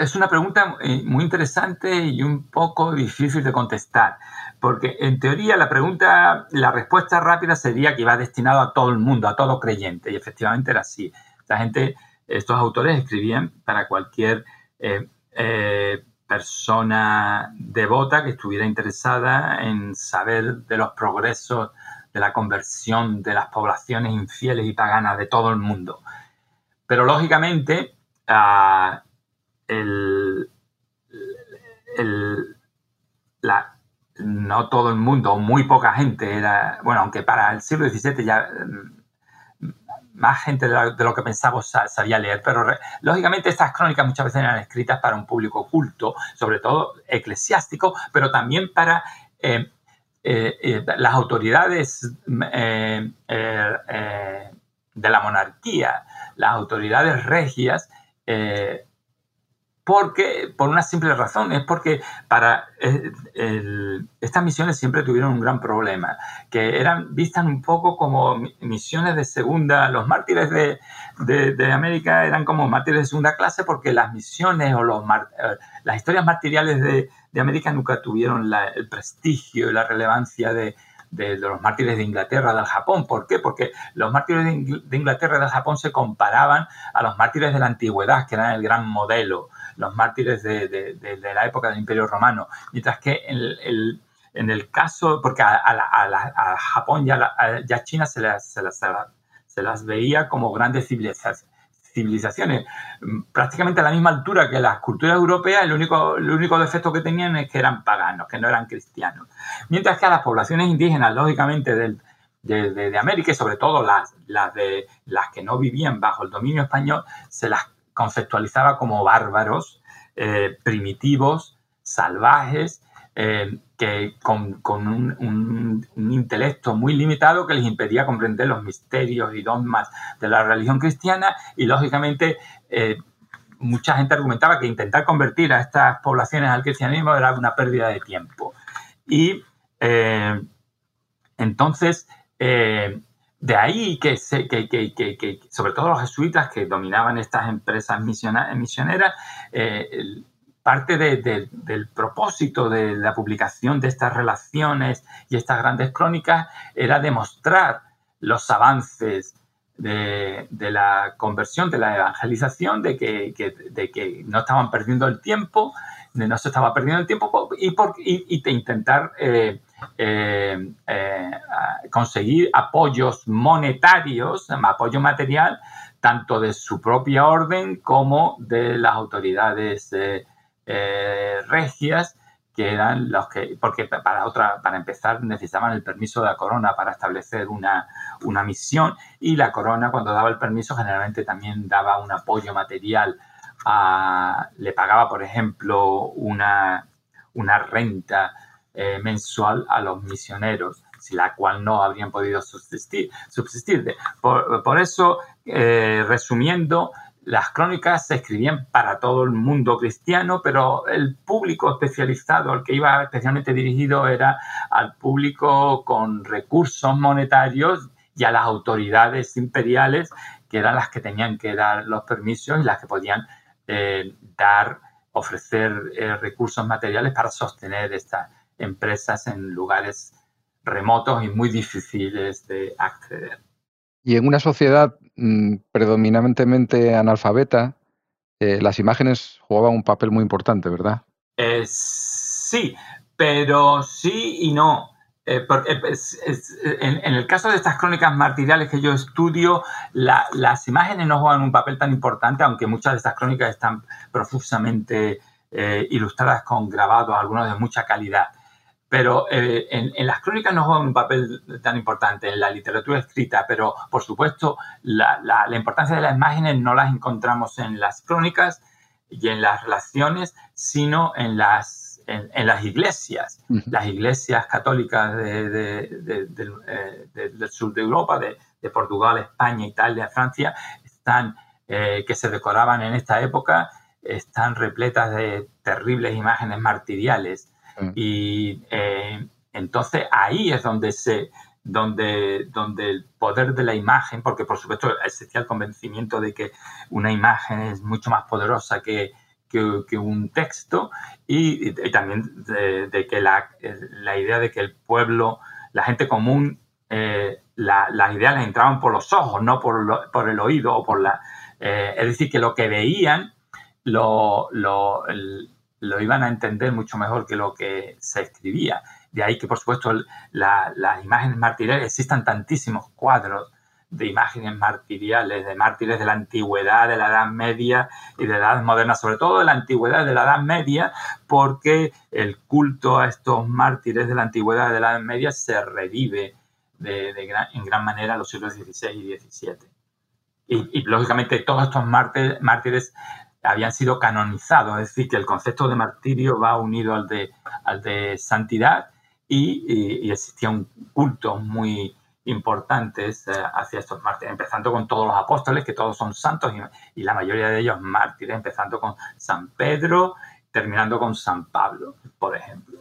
Es una pregunta eh, muy interesante y un poco difícil de contestar, porque en teoría la pregunta, la respuesta rápida sería que iba destinado a todo el mundo, a todo creyente, y efectivamente era así. La gente, estos autores escribían para cualquier eh, persona devota que estuviera interesada en saber de los progresos de la conversión de las poblaciones infieles y paganas de todo el mundo. Pero lógicamente, ah, no todo el mundo, muy poca gente era, bueno, aunque para el siglo XVII ya más gente de lo, que pensamos sabía leer, pero lógicamente estas crónicas muchas veces eran escritas para un público culto, sobre todo eclesiástico, pero también para eh, las autoridades de la monarquía, las autoridades regias, porque, por una simple razón, es porque para eh, estas misiones siempre tuvieron un gran problema, que eran vistas un poco como misiones de segunda, los mártires de, de, América eran como mártires de segunda clase porque las misiones o los eh, las historias martiriales de, de América nunca tuvieron el prestigio y la relevancia de, de, los mártires de Inglaterra, del Japón. ¿Por qué? Porque los mártires de Inglaterra y del Japón se comparaban a los mártires de la antigüedad, que eran el gran modelo los mártires de, la época del Imperio Romano, mientras que en el, caso, porque a, Japón ya, ya China se las, se, las, veía como grandes civilizaciones, prácticamente a la misma altura que las culturas europeas, el único, el único defecto que tenían es que eran paganos, que no eran cristianos. Mientras que a las poblaciones indígenas, lógicamente, del, de, América y sobre todo las, las, de, las que no vivían bajo el dominio español, se las conceptualizaba como bárbaros, eh, primitivos, salvajes, eh, que con, un, intelecto muy limitado que les impedía comprender los misterios y dogmas de la religión cristiana y lógicamente eh, mucha gente argumentaba que intentar convertir a estas poblaciones al cristianismo era una pérdida de tiempo. Y entonces de ahí que, sobre todo los jesuitas que dominaban estas empresas misioneras, eh, parte del propósito de la publicación de estas relaciones y estas grandes crónicas era demostrar los avances de, la conversión, de la evangelización, de que, de no estaban perdiendo el tiempo, no se estaba perdiendo el tiempo y, por, intentar eh, eh, eh, conseguir apoyos monetarios, apoyo material, tanto de su propia orden como de las autoridades regias que eran los que, porque para otra, para empezar necesitaban el permiso de la corona para establecer una, una misión y la corona cuando daba el permiso generalmente también daba un apoyo material le pagaba, por ejemplo, una, una renta eh, mensual a los misioneros, la cual no habrían podido subsistir. subsistir. Por, eso, eh, resumiendo, las crónicas se escribían para todo el mundo cristiano, pero el público especializado al que iba especialmente dirigido era al público con recursos monetarios y a las autoridades imperiales, que eran las que tenían que dar los permisos y las que podían eh, dar, ofrecer eh, recursos materiales para sostener estas empresas en lugares remotos y muy difíciles de acceder. Y en una sociedad mm, predominantemente analfabeta, eh, las imágenes jugaban un papel muy importante, ¿verdad? sí, pero sí y no. Eh, eh, pues, en, el caso de estas crónicas martiriales que yo estudio, las imágenes no juegan un papel tan importante, aunque muchas de estas crónicas están profusamente eh, ilustradas con grabados, algunos de mucha calidad. Pero en, las crónicas no juegan un papel tan importante en la literatura escrita, pero por supuesto la, la importancia de las imágenes no las encontramos en las crónicas y en las relaciones, sino en las en, las iglesias, las iglesias católicas eh, del sur de Europa, de, Portugal, España, Italia, Francia, están, eh, que se decoraban en esta época, están repletas de terribles imágenes martiriales. Y eh, entonces ahí es donde se, donde, donde el poder de la imagen, porque por supuesto existía el convencimiento de que una imagen es mucho más poderosa que, que, un texto y, también de, que la, idea de que el pueblo, la gente común, eh, las ideas les entraban por los ojos, no por, por el oído o por la... Eh, es decir, que lo que veían lo, lo, lo, iban a entender mucho mejor que lo que se escribía. De ahí que, por supuesto, las imágenes martiriales existan tantísimos cuadros de imágenes martiriales, de mártires de la antigüedad, de la Edad Media y de la Edad Moderna, sobre todo de la antigüedad, de la Edad Media, porque el culto a estos mártires de la antigüedad, de la Edad Media, se revive en gran manera en los siglos XVI y XVII. Y, lógicamente todos estos mártires, habían sido canonizados, es decir, que el concepto de martirio va unido al de, al de santidad y, y culto muy, importantes eh, hacia estos mártires, empezando con todos los apóstoles, que todos son santos y, la mayoría de ellos mártires, empezando con San Pedro, terminando con San Pablo, por ejemplo.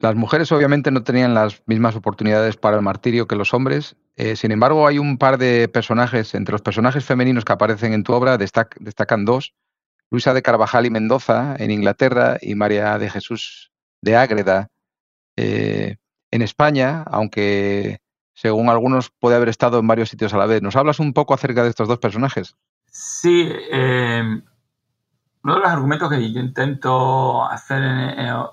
Las mujeres obviamente no tenían las mismas oportunidades para el martirio que los hombres. Eh, sin embargo, hay un par de personajes, entre los personajes femeninos que aparecen en tu obra, destacan dos. Luisa de Carvajal y Mendoza en Inglaterra y María de Jesús de Ágreda eh, en España, aunque según algunos puede haber estado en varios sitios a la vez. ¿Nos hablas un poco acerca de estos dos personajes? Sí, eh, uno de los argumentos que yo intento hacer,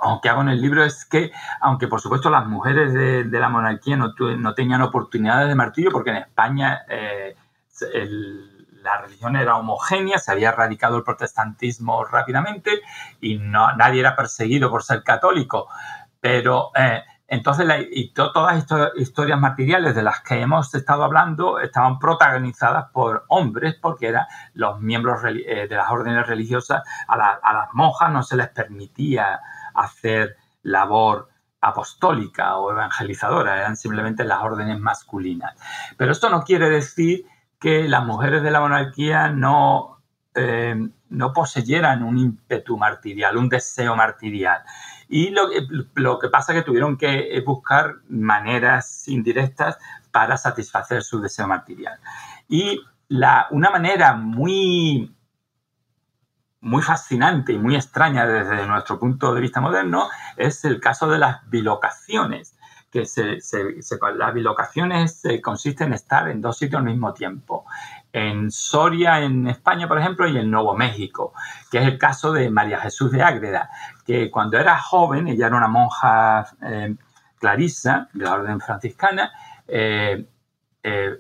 o que hago en el libro, es que, aunque por supuesto las mujeres de, la monarquía no, no, tenían oportunidades de martirio, porque en España eh, la religión era homogénea, se había erradicado el protestantismo rápidamente y no, nadie era perseguido por ser católico, pero... Eh, entonces, y todas estas historias martiriales de las que hemos estado hablando estaban protagonizadas por hombres, porque eran los miembros eh, de las órdenes religiosas, a, las monjas no se les permitía hacer labor apostólica o evangelizadora, eran simplemente las órdenes masculinas. Pero esto no quiere decir que las mujeres de la monarquía no, eh, no poseyeran un ímpetu martirial, un deseo martirial. Y lo, lo que pasa es que tuvieron que buscar maneras indirectas para satisfacer su deseo material. Y la, una manera muy, muy fascinante y muy extraña desde nuestro punto de vista moderno es el caso de las bilocaciones que se, las bilocaciones consisten en estar en dos sitios al mismo tiempo. En Soria, en España, por ejemplo, y en Nuevo México, que es el caso de María Jesús de Ágreda, que cuando era joven, ella era una monja eh, clarisa de la orden franciscana, eh, eh,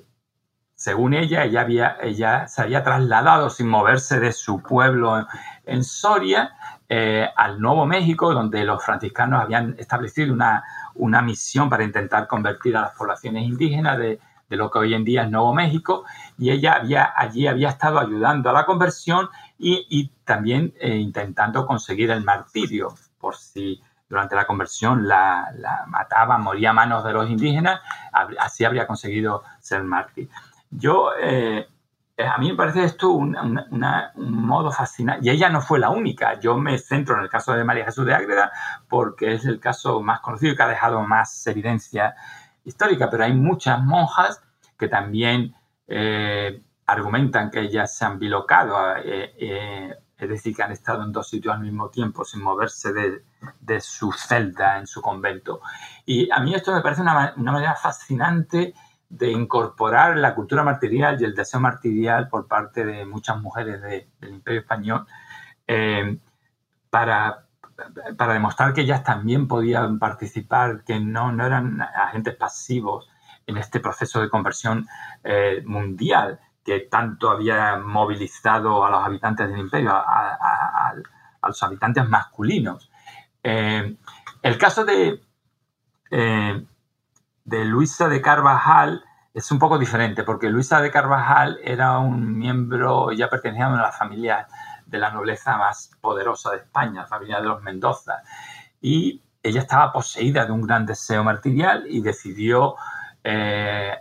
según ella, ella, había, ella se había trasladado sin moverse de su pueblo en, Soria al Nuevo México, donde los franciscanos habían establecido una, una misión para intentar convertir a las poblaciones indígenas de, lo que hoy en día es Nuevo México, y ella había, allí había estado ayudando a la conversión y, también eh, intentando conseguir el martirio, por si durante la conversión la, la mataba, moría a manos de los indígenas, así habría conseguido ser mártir. Yo eh, a mí me parece esto un, modo fascinante. Y ella no fue la única. Yo me centro en el caso de María Jesús de Ágreda porque es el caso más conocido y que ha dejado más evidencia histórica. Pero hay muchas monjas que también eh, argumentan que ellas se han bilocado, eh, es decir, que han estado en dos sitios al mismo tiempo sin moverse de, su celda en su convento. Y a mí esto me parece una, manera fascinante de incorporar la cultura martirial y el deseo martirial por parte de muchas mujeres del Imperio Español eh, para, para, demostrar que ellas también podían participar, que no, no eran agentes pasivos en este proceso de conversión eh, mundial que tanto había movilizado a los habitantes del imperio, a, los habitantes masculinos. Eh, el caso de, de Luisa de Carvajal es un poco diferente, porque Luisa de Carvajal era un miembro, ya pertenecía a las familias de la nobleza más poderosa de España, familia de los Mendoza, y ella estaba poseída de un gran deseo martirial y decidió, eh,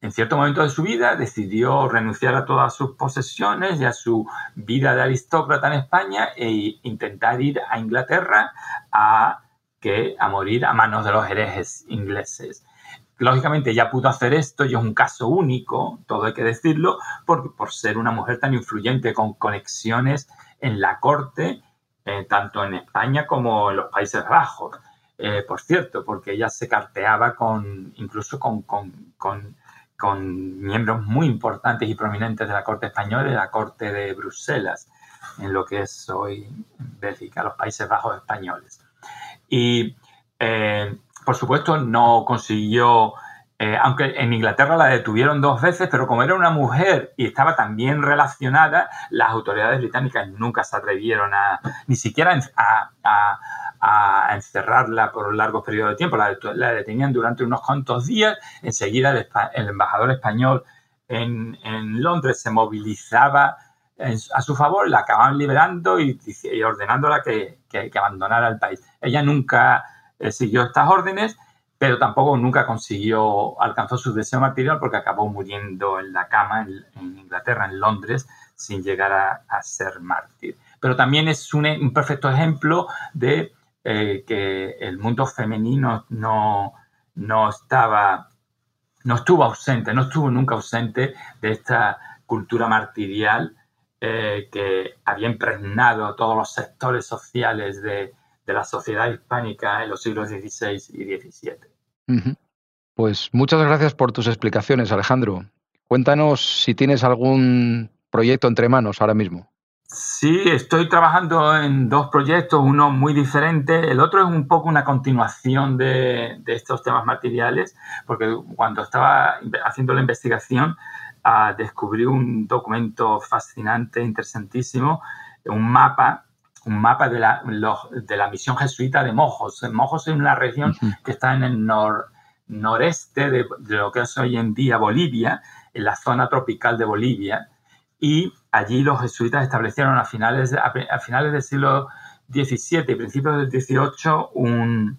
en cierto momento de su vida, decidió renunciar a todas sus posesiones y a su vida de aristócrata en España e intentar ir a Inglaterra a que a morir a manos de los herejes ingleses. Lógicamente ella pudo hacer esto y es un caso único, todo hay que decirlo, por ser una mujer tan influyente con conexiones en la corte, eh, tanto en España como en los Países Bajos. Eh, por cierto, porque ella se carteaba con, incluso con, con, con, miembros muy importantes y prominentes de la corte española y de la corte de Bruselas, en lo que es hoy Bélgica, los Países Bajos españoles. Y, eh, por supuesto, no consiguió, eh, aunque en Inglaterra la detuvieron dos veces, pero como era una mujer y estaba tan bien relacionada, las autoridades británicas nunca se atrevieron a, ni siquiera a, encerrarla por un largo periodo de tiempo. La, detenían durante unos cuantos días. Enseguida el, embajador español en, Londres se movilizaba a su favor, la acababan liberando y, ordenándola que, que, abandonara el país. Ella nunca eh, siguió estas órdenes, pero tampoco nunca consiguió, alcanzó su deseo material porque acabó muriendo en la cama en, Inglaterra, en Londres, sin llegar a, ser mártir. Pero también es un, perfecto ejemplo de eh, que el mundo femenino no, no estaba, no estuvo ausente, no estuvo nunca ausente de esta cultura martirial eh, que había impregnado todos los sectores sociales de, de la sociedad hispánica en los siglos XVI y XVII. Pues muchas gracias por tus explicaciones, Alejandro. Cuéntanos si tienes algún proyecto entre manos ahora mismo. Sí, estoy trabajando en dos proyectos, uno muy diferente, el otro es un poco una continuación de, estos temas materiales, porque cuando estaba haciendo la investigación uh, descubrí un documento fascinante, interesantísimo, un mapa un mapa de la, de la misión jesuita de Mojos. Mojos es una región que está en el noreste de, lo que es hoy en día Bolivia, en la zona tropical de Bolivia. Y allí los jesuitas establecieron a finales, a, finales del siglo XVII y principios del XVIII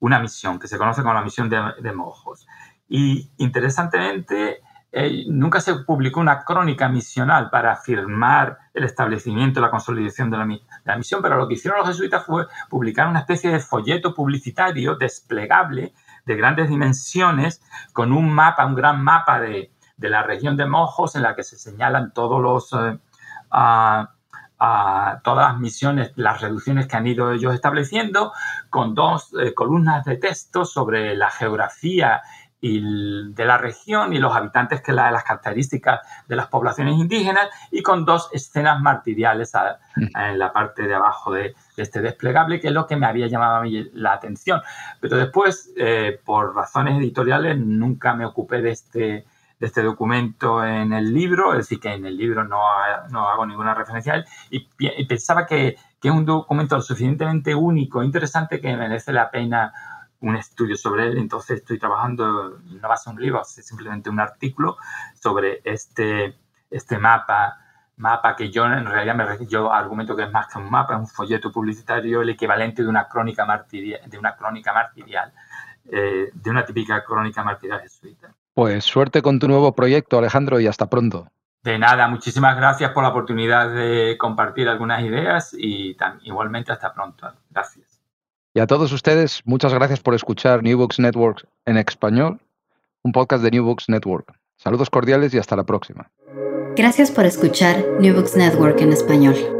una misión que se conoce como la misión de, de Mojos. Y interesantemente, eh, nunca se publicó una crónica misional para afirmar el establecimiento, la consolidación de la, misión, pero lo que hicieron los jesuitas fue publicar una especie de folleto publicitario desplegable de grandes dimensiones con un mapa, un gran mapa de, la región de Mojos en la que se señalan todos los... Eh, todas las misiones, las reducciones que han ido ellos estableciendo, con dos eh, columnas de texto sobre la geografía y de la región y los habitantes que la, las características de las poblaciones indígenas y con dos escenas martiriales en la parte de abajo de, este desplegable que es lo que me había llamado a mí la atención. Pero después eh, por razones editoriales nunca me ocupé de este de este documento en el libro, es decir, que en el libro no, no hago ninguna referencia a él, y, y pensaba que, que, es un documento lo suficientemente único, interesante, que merece la pena un estudio sobre él, entonces estoy trabajando, no va a ser un libro, es simplemente un artículo sobre este, este mapa, mapa que yo en realidad me yo argumento que es más que un mapa, es un folleto publicitario, el equivalente de una crónica martirial, de una crónica martirial, eh, de una típica crónica martirial jesuita. Pues suerte con tu nuevo proyecto, Alejandro, y hasta pronto. De nada, muchísimas gracias por la oportunidad de compartir algunas ideas y igualmente hasta pronto. Gracias. Y a todos ustedes, muchas gracias por escuchar New Books Network en español, un podcast de New Books Network. Saludos cordiales y hasta la próxima. Gracias por escuchar New Books Network en español.